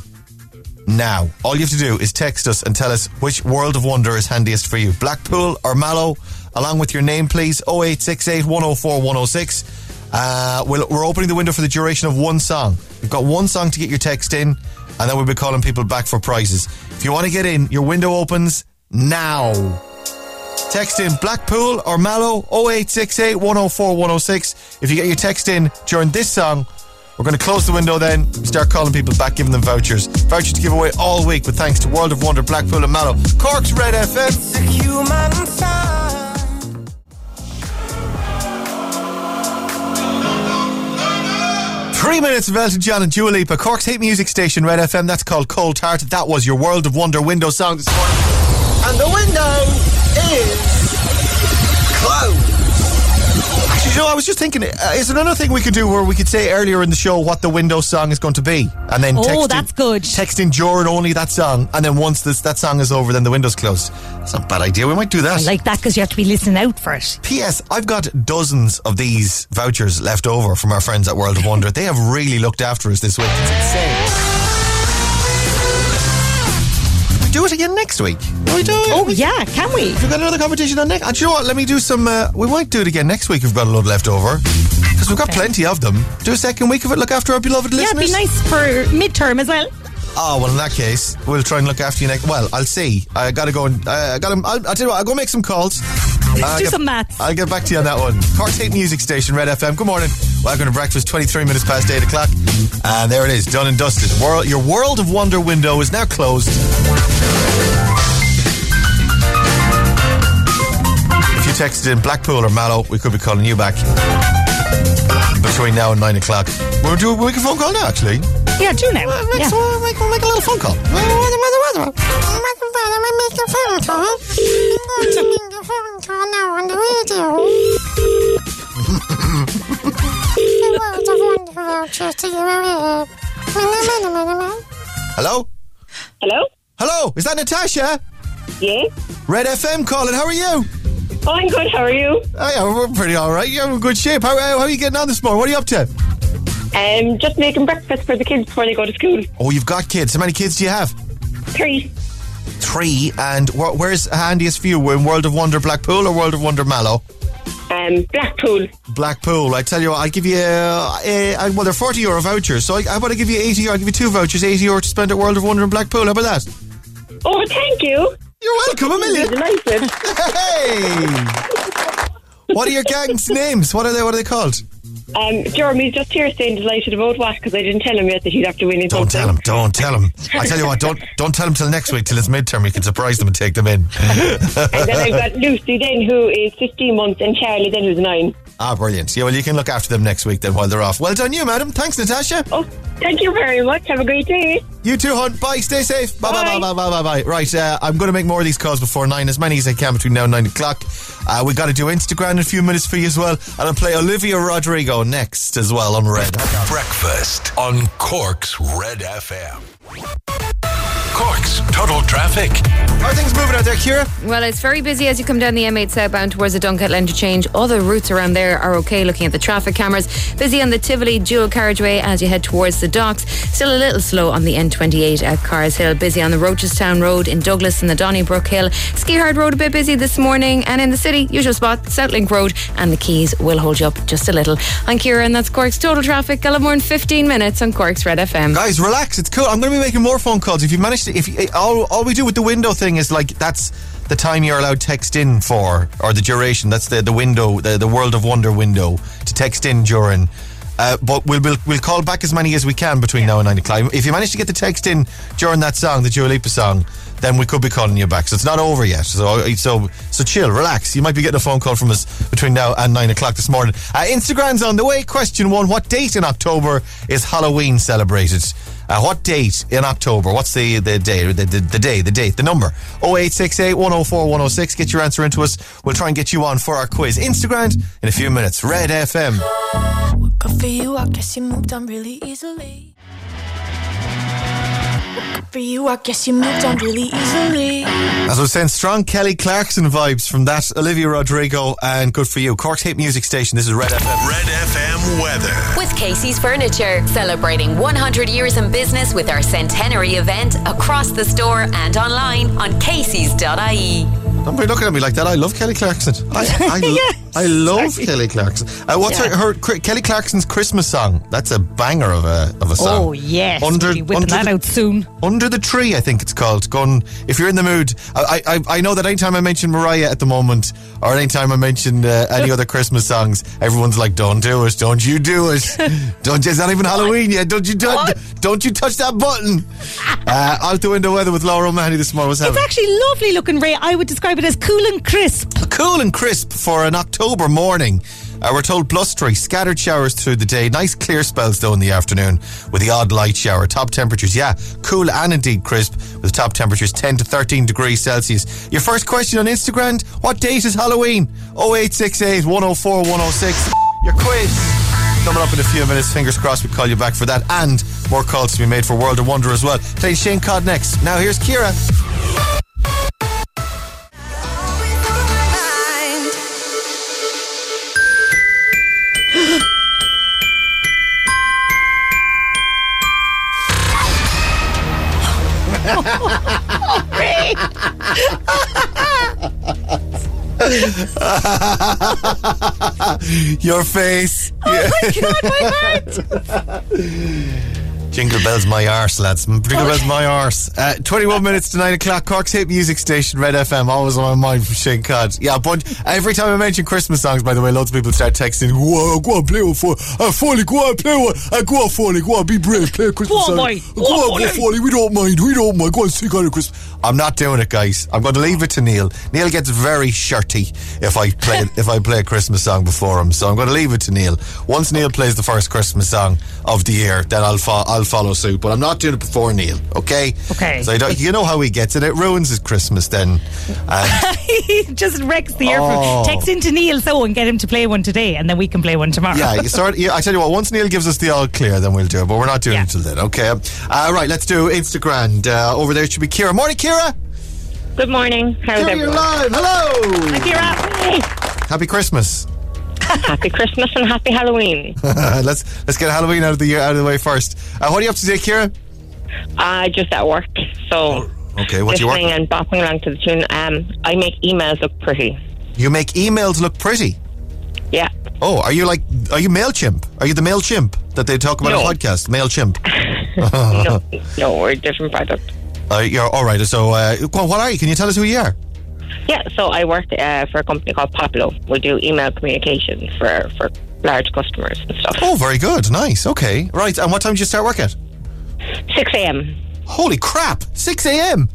[SPEAKER 1] now. All you have to do is text us and tell us which World of Wonder is handiest for you. Blackpool or Mallow, along with your name, please. 0868 104 106. Uh, we'll, we're opening the window for the duration of one song. You've got one song to get your text in, and then we'll be calling people back for prizes. If you want to get in, your window opens now. Text in Blackpool or Mallow 0868 104 106. If you get your text in during this song, we're going to close the window then, start calling people back, giving them vouchers. Vouchers to give away all week with thanks to World of Wonder, Blackpool and Mallow. Cork's Red FM.
[SPEAKER 4] human.
[SPEAKER 1] Three minutes of Elton John and Dua Lipa, Cork's hit music station, Red FM. That's called Cold Heart. That was your World of Wonder window song this morning. And the window is you know, I was just thinking, uh, is there another thing we could do where we could say earlier in the show what the window song is going to be? And then
[SPEAKER 2] Oh,
[SPEAKER 1] text in-
[SPEAKER 2] that's good.
[SPEAKER 1] Text in during only that song. And then once this, that song is over, then the window's closed. That's not a bad idea. We might do that.
[SPEAKER 2] I like that because you have to be listening out for it.
[SPEAKER 1] P.S. I've got dozens of these vouchers left over from our friends at World of Wonder. They have really looked after us this week. It's insane. Do it again next week. We do it.
[SPEAKER 2] Oh, yeah, can we?
[SPEAKER 1] We've got another competition on next. And you know what? Let me do some. Uh, we might do it again next week. We've got a load left over because we've got
[SPEAKER 2] Okay.
[SPEAKER 1] plenty of them. Do a second week of it. Look after our beloved listeners.
[SPEAKER 2] Yeah, it'd be nice for midterm as well.
[SPEAKER 1] Oh well, in that case, we'll try and look after you next. Well, I'll see. I gotta go and uh, I gotta. I'll, I'll tell you what. I'll go make some calls. I'll
[SPEAKER 2] do
[SPEAKER 1] get-
[SPEAKER 2] some maths.
[SPEAKER 1] I'll get back to you on that one. Hate Music Station, Red FM. Good morning. Welcome to breakfast. Twenty-three minutes past eight o'clock, and there it is, done and dusted. World, your World of Wonder window is now closed. If you texted in Blackpool or Mallow, we could be calling you back between now and nine o'clock. We'll do we'll make a phone call now, actually.
[SPEAKER 2] Yeah, do now.
[SPEAKER 1] Make,
[SPEAKER 2] Yeah.
[SPEAKER 1] so, make, we'll make a little phone call. Hello?
[SPEAKER 9] Hello?
[SPEAKER 1] Hello? Is that Natasha?
[SPEAKER 9] Yeah?
[SPEAKER 1] Red FM calling. How are you?
[SPEAKER 9] Oh, I'm good. How are you?
[SPEAKER 1] Oh, yeah, we're pretty all right. You're in good shape. How, how, how are you getting on this morning? What are you up to?
[SPEAKER 9] Um, just making breakfast for the kids before they go to school.
[SPEAKER 1] Oh, you've got kids. How many kids do you have?
[SPEAKER 9] Three.
[SPEAKER 1] Three. And wh- where's handiest for you? In World of Wonder Blackpool or World of Wonder Mallow?
[SPEAKER 9] Um, Blackpool.
[SPEAKER 1] Blackpool. I tell you what, I'll give you, uh, uh, well, they're 40 euro vouchers. So I, how about I give you 80 I'll give you two vouchers, 80 euro to spend at World of Wonder in Blackpool. How about that?
[SPEAKER 9] Oh, thank you.
[SPEAKER 1] You're welcome, a million.
[SPEAKER 9] Delighted.
[SPEAKER 1] Hey! what are your gang's names? What are they? What are they called?
[SPEAKER 9] Um, Jeremy's just here saying delighted about what because I didn't tell him yet that he'd have to win his
[SPEAKER 1] Don't tell him. Don't tell him. I tell you what. Don't don't tell him till next week, till it's midterm. You can surprise them and take them in.
[SPEAKER 9] And then I've got Lucy then who is 15 months and Charlie then who's 9.
[SPEAKER 1] Ah, brilliant. Yeah, well, you can look after them next week then while they're off. Well done, you, madam. Thanks, Natasha.
[SPEAKER 9] Oh, thank you very much. Have a great day.
[SPEAKER 1] You too, Hunt. Bye. Stay safe. Bye bye bye bye bye bye bye. Right, uh, I'm going to make more of these calls before nine, as many as I can between now and nine o'clock. Uh, we got to do Instagrand in a few minutes for you as well, and I'll play Olivia Rodrigo next as well on Red.
[SPEAKER 3] Breakfast on Cork's Red FM. Cork's Total Traffic.
[SPEAKER 1] How are things moving out there, Ciara?
[SPEAKER 10] Well, it's very busy as you come down the M8 southbound towards the Dunkettle interchange. All the routes around there are okay looking at the traffic cameras. Busy on the Tivoli dual carriageway as you head towards the docks. Still a little slow on the N28 at Carrs Hill. Busy on the Rochestown Road in Douglas and the Donnybrook Hill. Skehard Road a bit busy this morning. And in the city, usual spot, Southlink Road and the Quays will hold you up just a little. I'm Ciara and that's Cork's Total Traffic. I'll have more in 15 minutes on Cork's Red FM.
[SPEAKER 1] Guys, relax. It's cool. I'm going to be making more phone calls. If you manage to, if you, all, all we do with the window thing is like that's the time you're allowed text in for, or the duration. That's the the window, the, the World of Wonder window to text in during. Uh, but we'll, we'll we'll call back as many as we can between now and nine o'clock. If you manage to get the text in during that song, the Dua Lipa song, then we could be calling you back. So it's not over yet. So so so chill, relax. You might be getting a phone call from us between now and nine o'clock this morning. Uh, Instagrand's on the way. Question one: What date in October is Halloween celebrated? Uh, what date in October? What's the, the day, the, the, the day, the date, the number? 0868 104 106. Get your answer into us. We'll try and get you on for our quiz. Instagrand in a few minutes. Red FM.
[SPEAKER 4] Good for you, I guess you moved on really easily. Good for you, I guess you moved on really easily.
[SPEAKER 1] As I was saying, strong Kelly Clarkson vibes from that Olivia Rodrigo and good for you. Cork's Hate Music Station. This is Red FM.
[SPEAKER 3] Red FM weather.
[SPEAKER 6] With Casey's Furniture, celebrating 100 years in business with our centenary event across the store and online on Casey's.ie.
[SPEAKER 1] Don't be looking at me like that. I love Kelly Clarkson. I, I, I love Kelly Clarkson. Uh, what's
[SPEAKER 2] Yeah.
[SPEAKER 1] her, her Kelly Clarkson's Christmas song? That's a banger of a of a song.
[SPEAKER 2] Oh, yes.
[SPEAKER 1] Under,
[SPEAKER 2] We'll be whipping
[SPEAKER 1] under
[SPEAKER 2] that
[SPEAKER 1] the,
[SPEAKER 2] out soon.
[SPEAKER 1] Under the tree, I think it's called. Going if you're in the mood. I I, I know that anytime I mention Mariah at the moment, or anytime I mention uh, any other Christmas songs, everyone's like, "Don't do it! Don't you do it! Don't! It's not even Halloween yet! Don't you do, don't you touch that button!" uh, out the window weather with Laura O'Mahony this morning.
[SPEAKER 2] It's actually lovely looking, Ray. I would describe it as cool and crisp.
[SPEAKER 1] Cool and crisp for an October morning. Uh, we're told blustery, scattered showers through the day. Nice clear spells though in the afternoon with the odd light shower. Top temperatures, yeah, cool and indeed crisp with top temperatures 10 to 13 degrees Celsius. Your first question on Instagrand what date is Halloween? 0868 104 106. Your quiz. Coming up in a few minutes, fingers crossed we call you back for that and more calls to be made for World of Wonder as well. Playing Shane Codd next. Now here's
[SPEAKER 2] Ciara.
[SPEAKER 1] Your face.
[SPEAKER 2] Oh my god, my heart.
[SPEAKER 1] Jingle bells, my arse, lads. Jingle bells, my arse. Uh, 21 minutes to 9 o'clock. Cork's hit music station, Red FM. Always on my mind from Shane Codd. Yeah, but every time I mention Christmas songs, by the way, loads of people start texting, Go on, go on play one for uh, Foley, go on, play one. Uh, go on, Foley, go on, be brave, play a Christmas
[SPEAKER 2] Go on,
[SPEAKER 1] song. Go,
[SPEAKER 2] Go on,
[SPEAKER 1] go.
[SPEAKER 2] Foley.
[SPEAKER 1] We don't mind, we don't mind. Go on, sing on a Christmas. I'm not doing it, guys. I'm going to leave it to Neil. Neil gets very shirty if I play if I play a Christmas song before him. So I'm going to leave it to Neil. Once Neil plays the first Christmas song of the year, then I'll fo- I'll follow suit. But I'm not doing it before Neil. Okay.
[SPEAKER 2] Okay.
[SPEAKER 1] So you know how he gets it. It ruins his Christmas then.
[SPEAKER 2] He just wrecks the year.
[SPEAKER 1] Oh.
[SPEAKER 2] Text into Neil so and get him to play one today, and then we can play one tomorrow.
[SPEAKER 1] yeah, you sort. Yeah, I tell you what. Once Neil gives us the all clear, then we'll do it. But we're not doing
[SPEAKER 2] Yeah.
[SPEAKER 1] it until then. Okay. Uh, right. Let's do Instagrand. Uh, over there should be Ciara. Morning, Ciara.
[SPEAKER 7] Good morning. How's
[SPEAKER 1] Ciara, you're live. Hello.
[SPEAKER 2] Ciara.
[SPEAKER 1] Happy Christmas.
[SPEAKER 7] Happy Christmas and happy Halloween.
[SPEAKER 1] let's let's get Halloween out of the year out of the way first. Uh, what are you up to today, Ciara?
[SPEAKER 7] Uh, just at work, so
[SPEAKER 1] Okay, what do you
[SPEAKER 7] listening
[SPEAKER 1] work?
[SPEAKER 7] and bopping along to the tune. Um, I make emails look pretty.
[SPEAKER 1] You make emails look pretty.
[SPEAKER 7] Yeah.
[SPEAKER 1] Oh, are you like are you Mailchimp? Are you the Mailchimp that they talk about
[SPEAKER 7] No.
[SPEAKER 1] on podcast? Mailchimp.
[SPEAKER 7] no, no, we're a different product.
[SPEAKER 1] Uh, you're all right. So, uh, what are you? Can you tell us who you are?
[SPEAKER 7] Yeah, so I work uh, for a company called Poplo. We do email communication for, for large customers and stuff.
[SPEAKER 1] Oh, very good. Nice. Okay. Right. And what time did you start work at?
[SPEAKER 7] 6 a.m.
[SPEAKER 1] Holy crap! 6 a.m.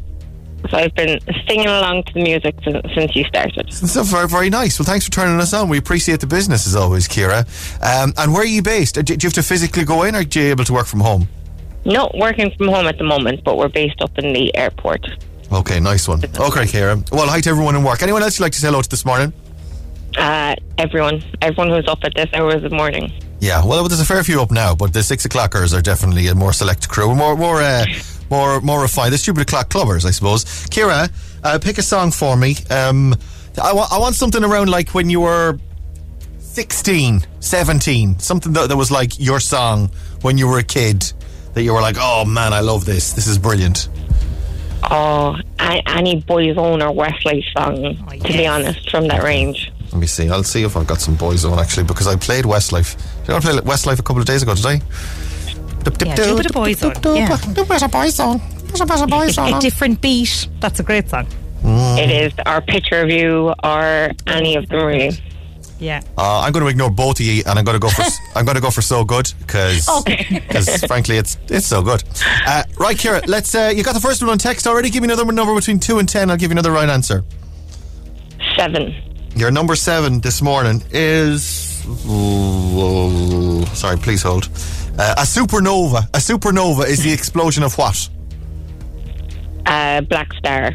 [SPEAKER 7] So I've been singing along to the music since, since you started.
[SPEAKER 1] So very, very nice. Well, thanks for turning us on. We appreciate the business as always, Ciara. Um, and where are you based? Uh, Do do you have to physically go in, or are you able to work from home?
[SPEAKER 7] Not working from home at the moment, but we're based up in the airport.
[SPEAKER 1] Okay, nice one. Okay, Ciara. Well, hi to everyone in work. Anyone else you'd like to say hello to this morning?
[SPEAKER 7] Uh, everyone, everyone who's up at this hour of the morning.
[SPEAKER 1] Yeah, well, there's a fair few up now, but the six o'clockers are definitely a more select crew, more, more, uh, more, more refined. The stupid o'clock clubbers, I suppose. Ciara, uh, pick a song for me. Um, I, wa- I want something around like when you were 16, 17, something that, that was like your song when you were a kid. That you were like, oh man, I love this. This is brilliant.
[SPEAKER 7] Oh, a- any Boyzone or Westlife song, to oh, be honest, from that range.
[SPEAKER 1] Let me see. I'll see if I've got some Boys Boyzone actually because I played Westlife. Did I play Westlife a couple of days ago? Did I?
[SPEAKER 2] Yeah, do a bit of Boyzone. Yeah.
[SPEAKER 1] Do a bit of Boyzone. Do a bit of
[SPEAKER 2] It's a different beat. That's a great song.
[SPEAKER 7] It is our picture of you or any of them really.
[SPEAKER 2] Yeah.
[SPEAKER 1] Uh, I'm going to ignore both of you, and I'm going to go for I'm going to go for so good because
[SPEAKER 2] Okay.
[SPEAKER 1] frankly it's it's so good. Uh, right, Ciara, let's. Uh, you got the first one on text already. Give me another number between two and ten. I'll give you another right answer.
[SPEAKER 7] Seven.
[SPEAKER 1] Your number seven this morning is. oh, sorry, please hold. Uh, a supernova. A supernova is the explosion of what?
[SPEAKER 7] Uh, Black Star.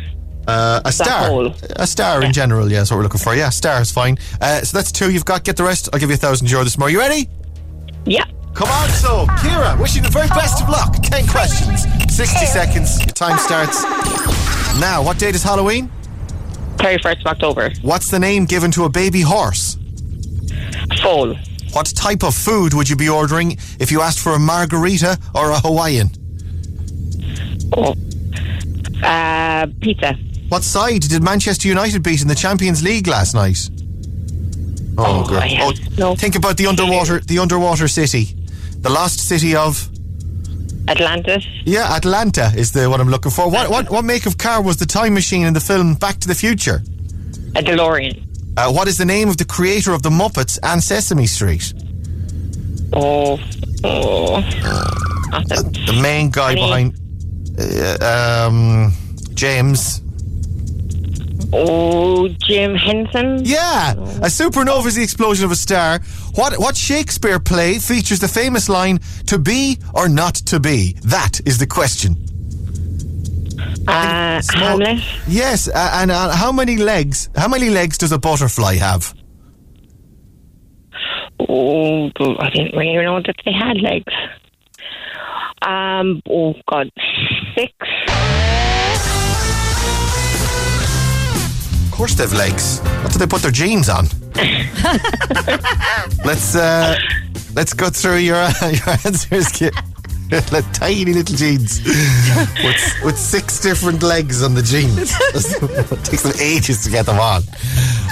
[SPEAKER 1] Uh, a star.
[SPEAKER 7] hole.
[SPEAKER 1] A star in general, yeah, that's what we're looking for. Yeah, star is fine. Uh, so that's two you've got. Get the rest. I'll give you a thousand euro this morning. You ready?
[SPEAKER 7] Yeah.
[SPEAKER 1] Come on, so Ciara, wishing you the very best of luck. 10 questions, 60 seconds. Your time starts now. What date is Halloween?
[SPEAKER 7] 31st of October.
[SPEAKER 1] What's the name given to a baby horse?
[SPEAKER 7] Foal.
[SPEAKER 1] What type of food would you be ordering if you asked for a margarita or a Hawaiian?
[SPEAKER 7] Oh. Uh, pizza.
[SPEAKER 1] What side did Manchester United beat in the Champions League last night? Oh,
[SPEAKER 7] Oh,
[SPEAKER 1] girl.
[SPEAKER 7] Have no
[SPEAKER 1] think about the underwater, the underwater city, the lost city of.
[SPEAKER 7] Atlantis.
[SPEAKER 1] Yeah, Atlanta is the what I'm looking for. What what what make of car was the time machine in the film Back to the Future?
[SPEAKER 7] A DeLorean.
[SPEAKER 1] Uh, what is the name of the creator of the Muppets and Sesame Street?
[SPEAKER 7] Oh. Oh. Nothing.
[SPEAKER 1] The main guy behind uh, um, James.
[SPEAKER 7] Oh, Jim Henson.
[SPEAKER 1] Yeah, a supernova is the explosion of a star. What what Shakespeare play features the famous line "To be or not to be"? That is the question.
[SPEAKER 7] Uh,
[SPEAKER 1] Small-
[SPEAKER 7] Hamlet.
[SPEAKER 1] Yes, uh, and uh, how many legs? How many legs does a butterfly have?
[SPEAKER 7] Oh, I didn't really know that they had legs. Um. Oh God. Six.
[SPEAKER 1] Course, they've legs. What do they put their jeans on? let's uh, let's go through your your answers. Ki- like tiny little jeans with, with six different legs on the jeans. it takes them ages to get them on.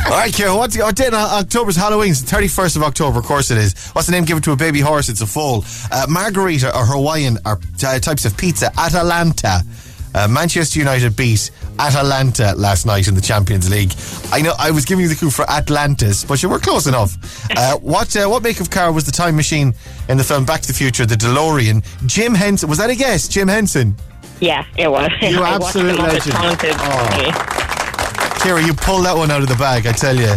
[SPEAKER 1] All right, Ciara, what's what day in October's Halloween? It's the 31st of October, of course it is. What's the name given to a baby horse? It's a foal. Uh, Margarita or Hawaiian are uh, types of pizza. Atalanta. Uh, Manchester United beat Atalanta last night in the Champions League. I know I was giving you the clue for Atlantis, but you were close enough. Uh, what uh, what make of car was the time machine in the film Back to the Future, the DeLorean? Jim Henson. Was that a guess? Jim Henson.
[SPEAKER 9] Yeah, it was.
[SPEAKER 1] You
[SPEAKER 9] I watched
[SPEAKER 1] absolute
[SPEAKER 9] them
[SPEAKER 1] legend.
[SPEAKER 9] talented.
[SPEAKER 1] Ciara, you pulled that one out of the bag, I tell you.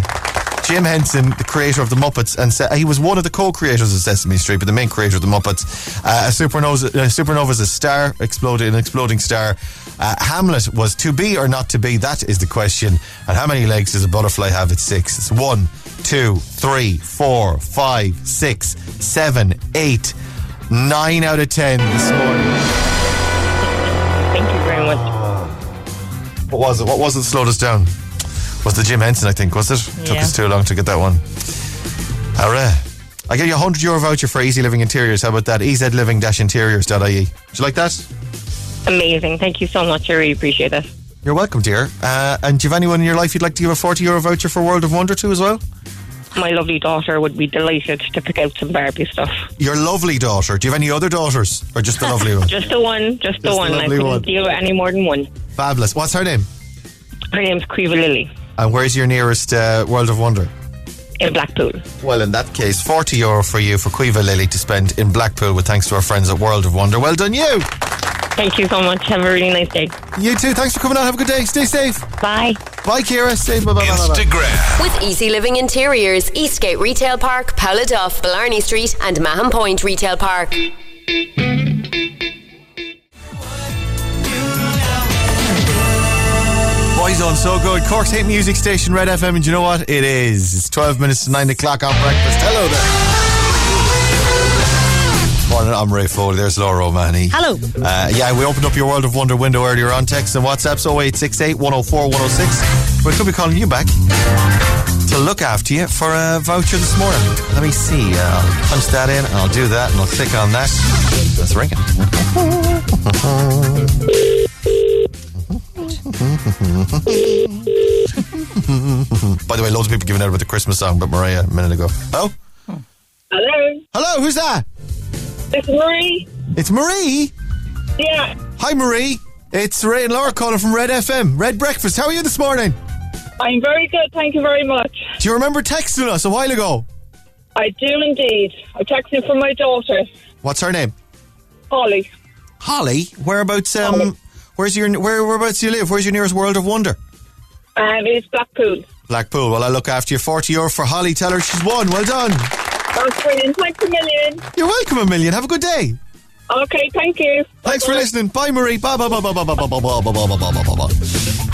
[SPEAKER 1] Jim Henson, the creator of the Muppets, and se- he was one of the co-creators of Sesame Street, but the main creator of the Muppets. Uh, a supernova, a supernova is a star, exploded, an exploding star. Uh, Hamlet was to be or not to be. That is the question. And how many legs does a butterfly have? It's six. It's one, two, three, four, five, six, seven, eight, nine out of ten this morning.
[SPEAKER 9] Thank you very much.
[SPEAKER 1] What was it? What was it that slowed us down? Was the Jim Henson, I think, was it? Took us too long to get that one. All right. I get you a 100 euro voucher for Easy Living Interiors. How about that? Ezliving-interiors.ie. Would you like that?
[SPEAKER 9] Amazing. Thank you so much. I really appreciate it.
[SPEAKER 1] You're welcome, dear. Uh, and do you have anyone in your life you'd like to give a 40 euro voucher for World of Wonder to as well?
[SPEAKER 9] My lovely daughter would be delighted to pick out some Barbie stuff.
[SPEAKER 1] Your lovely daughter. Do you have any other daughters? Or just the lovely one?
[SPEAKER 9] Just the one. Just the
[SPEAKER 1] Just the
[SPEAKER 9] one. I
[SPEAKER 1] lovely
[SPEAKER 9] couldn't
[SPEAKER 1] one.
[SPEAKER 9] deal with any more than one.
[SPEAKER 1] Fabulous. What's her name?
[SPEAKER 9] Her name's Creva Lily
[SPEAKER 1] And where's your nearest uh, World of Wonder?
[SPEAKER 9] in Blackpool.
[SPEAKER 1] Well, in that case, 40 euro for you for Quiva Lily to spend in Blackpool with thanks to our friends at World of Wonder. Well done, you.
[SPEAKER 9] Thank you so much. Have a really nice day.
[SPEAKER 1] You too. Thanks for coming on. Have a good day. Stay safe.
[SPEAKER 9] Bye.
[SPEAKER 1] Bye, Ciara. Stay bye bye bye bye.
[SPEAKER 3] Instagrand.
[SPEAKER 6] With Easy Living Interiors, Eastgate Retail Park, Paula Duff, Blarney Street, and Mahon Point Retail Park.
[SPEAKER 1] Boyzone so good. Cork's hate music station, Red FM, and you know what? It is. It's 12 minutes to 9 o'clock on breakfast. Hello there. Morning, I'm Ray Foley. There's Laura O'Mahony.
[SPEAKER 2] Hello.
[SPEAKER 1] Uh, yeah, we opened up your World of Wonder window earlier on text and WhatsApp, 0868 104 106. We could be calling you back to look after you for a voucher this morning. Let me see. Uh, I'll punch that in, and I'll do that, and I'll click on that. That's ringing. By the way, loads of people giving out about the Christmas song, but Mariah a minute ago. Oh,
[SPEAKER 9] Hello.
[SPEAKER 1] hello, who's that?
[SPEAKER 9] It's Marie.
[SPEAKER 1] It's Marie.
[SPEAKER 9] Yeah.
[SPEAKER 1] Hi, Marie. It's Ray and Laura calling from Red FM. Red Breakfast. How are you this morning?
[SPEAKER 9] I'm very good. Thank you very much.
[SPEAKER 1] Do you remember texting us a while ago?
[SPEAKER 9] I do indeed. I'm texting from my daughter,
[SPEAKER 1] What's her name?
[SPEAKER 9] Holly.
[SPEAKER 1] Holly. Whereabouts? Um, where's your where? Whereabouts do you live? Where's your nearest World of Wonder?
[SPEAKER 9] Um, it's Blackpool.
[SPEAKER 1] Blackpool. Well, I look after you. Forty euro for Holly. Tell her she's won. Well done.
[SPEAKER 9] That's brilliant. Thanks a million.
[SPEAKER 1] You're welcome, a million. Have a good day.
[SPEAKER 9] Okay, thank you.
[SPEAKER 1] Thanks for listening. Bye, Marie. Bye, bye, bye, bye, bye, bye, bye, bye, bye, bye, bye, bye, bye, bye, bye.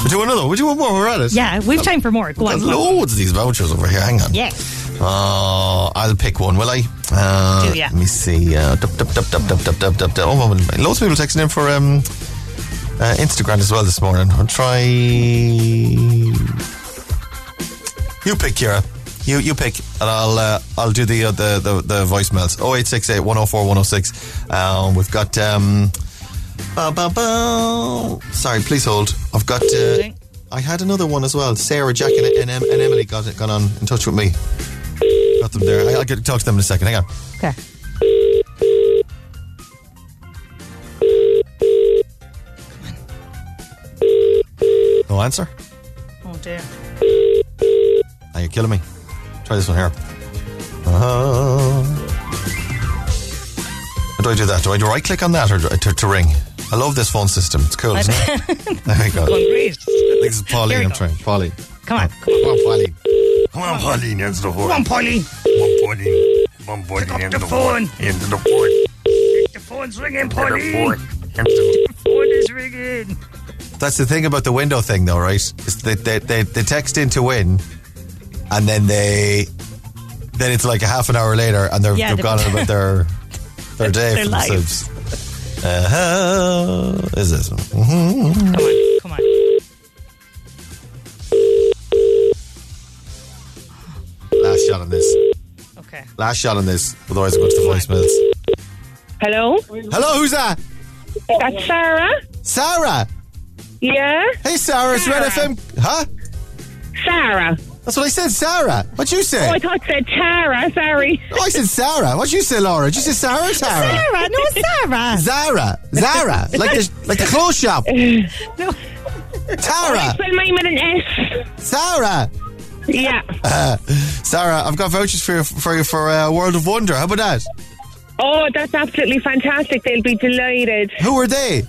[SPEAKER 1] We'll do another. We'll do one more. We're at it.
[SPEAKER 2] Yeah, we've time for more. Go on.
[SPEAKER 1] Loads of these vouchers over here. Hang on.
[SPEAKER 2] Yeah.
[SPEAKER 1] Oh, I'll pick one, will I? Uh,
[SPEAKER 2] Do ya?
[SPEAKER 1] Let me see. Uh, dup, dup, dup, dup, dup, dup, dup, dup, dup. Oh, well, loads of people texting in for um, uh, Instagrand as well this morning. I'll try. You pick, Ciara. You you pick, and I'll uh, I'll do the, uh, the the the voicemails. Oh eight six eight one zero four one zero six. Um, we've got um. ba, ba, ba. Sorry, please hold. I've got. Uh, I had another one as well. Sarah, Jack, and, and, Em- and Emily got it, got on in touch with me. Got them there. I, I'll get to talk to them in a second. Hang on.
[SPEAKER 2] Okay.
[SPEAKER 1] No answer.
[SPEAKER 2] Oh dear.
[SPEAKER 1] Now you're killing me. Try this one here. Uh, how do I do that? Do I do right click on that or do I, to, to ring? I love this phone system. It's cool, isn't it? There we go.
[SPEAKER 2] Going.
[SPEAKER 1] This is Pauline. I'm trying. Pauline.
[SPEAKER 2] Come on.
[SPEAKER 1] Come on, Pauline. Come on, Pauline. Into the
[SPEAKER 2] Come on, Polly.
[SPEAKER 12] Come on, Pauline. Come on, Pauline.
[SPEAKER 2] Pick up
[SPEAKER 12] Into
[SPEAKER 2] the
[SPEAKER 12] the
[SPEAKER 2] phone.
[SPEAKER 12] phone. Into the phone.
[SPEAKER 2] The phone's ringing,
[SPEAKER 12] Into the
[SPEAKER 2] Polly.
[SPEAKER 12] phone. Into the
[SPEAKER 2] The phone is ringing.
[SPEAKER 1] That's the thing about the window thing, though, right? Is that they, they, they text in to win, and then they, then it's like a half an hour later, and they're,
[SPEAKER 2] Yeah,
[SPEAKER 1] they've
[SPEAKER 2] they've-
[SPEAKER 1] gone on about their their day
[SPEAKER 2] Their
[SPEAKER 1] for
[SPEAKER 2] lives.
[SPEAKER 1] themselves. Uh, is this? Mhm.
[SPEAKER 2] Come on. Come on.
[SPEAKER 1] Last shot on this.
[SPEAKER 2] Okay.
[SPEAKER 1] Last shot on this. Otherwise, I go to the voicemails.
[SPEAKER 7] Hello?
[SPEAKER 1] Hello, who's that?
[SPEAKER 7] That's Sarah.
[SPEAKER 1] Sarah.
[SPEAKER 7] Yeah?
[SPEAKER 1] Hey, Sarah, it's Red
[SPEAKER 7] Sarah.
[SPEAKER 1] FM. Huh?
[SPEAKER 7] Sarah.
[SPEAKER 1] That's what I said, Sarah. What'd you say?
[SPEAKER 7] Oh, I thought you said Tara. Sorry.
[SPEAKER 1] Oh, I said Sarah. What'd you say, Laura? Did you say Sarah or Tara?
[SPEAKER 2] Sarah, no, Sarah.
[SPEAKER 1] Zara. Zara. like the like the clothes shop.
[SPEAKER 2] No.
[SPEAKER 1] Tara.
[SPEAKER 7] Spell mine with an S.
[SPEAKER 1] Sarah.
[SPEAKER 7] Yeah.
[SPEAKER 1] Uh, Sarah, I've got vouchers for you for you for uh, World of Wonder. How about that?
[SPEAKER 7] Oh, that's absolutely fantastic. They'll be delighted.
[SPEAKER 1] Who are they?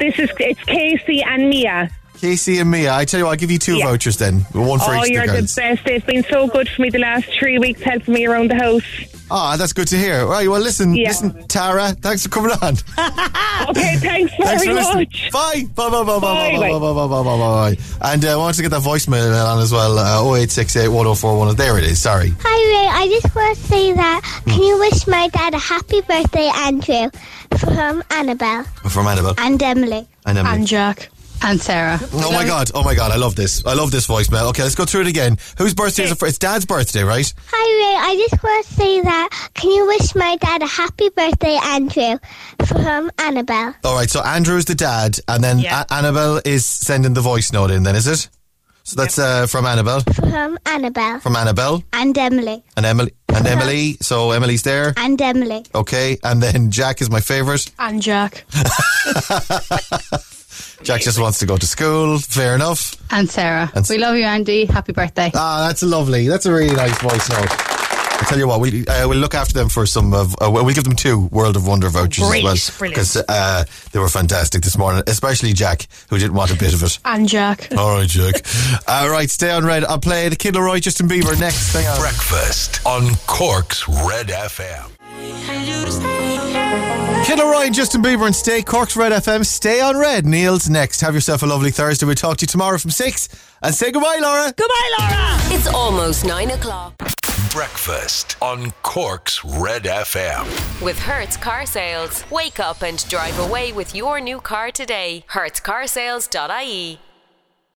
[SPEAKER 7] This is it's Casey and Mia.
[SPEAKER 1] Casey and Mia. I tell you what, I'll give you two
[SPEAKER 7] Yeah.
[SPEAKER 1] vouchers then. One for
[SPEAKER 7] oh,
[SPEAKER 1] each
[SPEAKER 7] you're
[SPEAKER 1] the
[SPEAKER 7] the best. They've been so good for me the last three weeks, helping me around the house.
[SPEAKER 1] Ah, that's good to hear. Right, well, listen,
[SPEAKER 7] Yeah.
[SPEAKER 1] listen, Tara, thanks for coming on.
[SPEAKER 7] Okay, thanks very
[SPEAKER 1] Thanks for listening.
[SPEAKER 7] much.
[SPEAKER 1] Bye. Bye, bye, bye, bye, bye,
[SPEAKER 7] Bye,
[SPEAKER 1] bye,
[SPEAKER 7] bye.
[SPEAKER 1] bye, bye, bye, bye, bye, bye. And uh, I want to get that voicemail on as well. Uh, 0868 1041. There it is, sorry.
[SPEAKER 13] Hi Ray, I just want to say that can you wish my dad a happy birthday, Andrew, from Annabelle
[SPEAKER 1] From Annabelle.
[SPEAKER 13] and Emily.
[SPEAKER 1] And Emily.
[SPEAKER 14] Jack. And Sarah.
[SPEAKER 1] Oh my god, oh my god, I love this. I love this voicemail. Okay, let's go through it again. Whose birthday is it for? It's Dad's birthday, right?
[SPEAKER 13] Hi Ray, I just want to say that can you wish my dad a happy birthday, Andrew, from Annabelle.
[SPEAKER 1] All right, so Andrew's the dad, and then
[SPEAKER 13] Yeah.
[SPEAKER 1] A- Annabelle is sending the voice note in, then, is it? So that's uh, from Annabelle,
[SPEAKER 13] From Annabelle
[SPEAKER 1] from Annabelle,
[SPEAKER 13] and Emily
[SPEAKER 1] and Emily, and Emily. So Emily's there.
[SPEAKER 13] and Emily.
[SPEAKER 1] Okay, and then Jack is my favourite.
[SPEAKER 14] And Jack.
[SPEAKER 1] Jack just wants to go to school. Fair enough.
[SPEAKER 14] And Sarah.
[SPEAKER 1] And-
[SPEAKER 14] we love you, Andy. Happy birthday.
[SPEAKER 1] Ah, that's lovely. That's a really nice voice note. I tell you what, we uh, we'll look after them for some of. Uh, we'll give them two World of Wonder vouchers
[SPEAKER 14] Great,
[SPEAKER 1] as well
[SPEAKER 14] brilliant.
[SPEAKER 1] because uh, they were fantastic this morning. Especially Jack, who didn't want a bit of it.
[SPEAKER 14] And Jack.
[SPEAKER 1] All right, Jack. All right, stay on red. I'll play the Kid LAROI, Justin Bieber next. Hang on.
[SPEAKER 3] Breakfast on Cork's Red FM.
[SPEAKER 1] Kid LAROI and Justin Bieber and stay Cork's Red FM. Stay on red. Neil's next. Have yourself a lovely Thursday. We'll talk to you tomorrow from six. And say goodbye, Laura.
[SPEAKER 2] Goodbye, Laura.
[SPEAKER 6] It's almost nine o'clock.
[SPEAKER 3] Breakfast on Cork's Red FM.
[SPEAKER 6] With Hertz Car Sales. Wake up and drive away with your new car today. HertzCarsales.ie.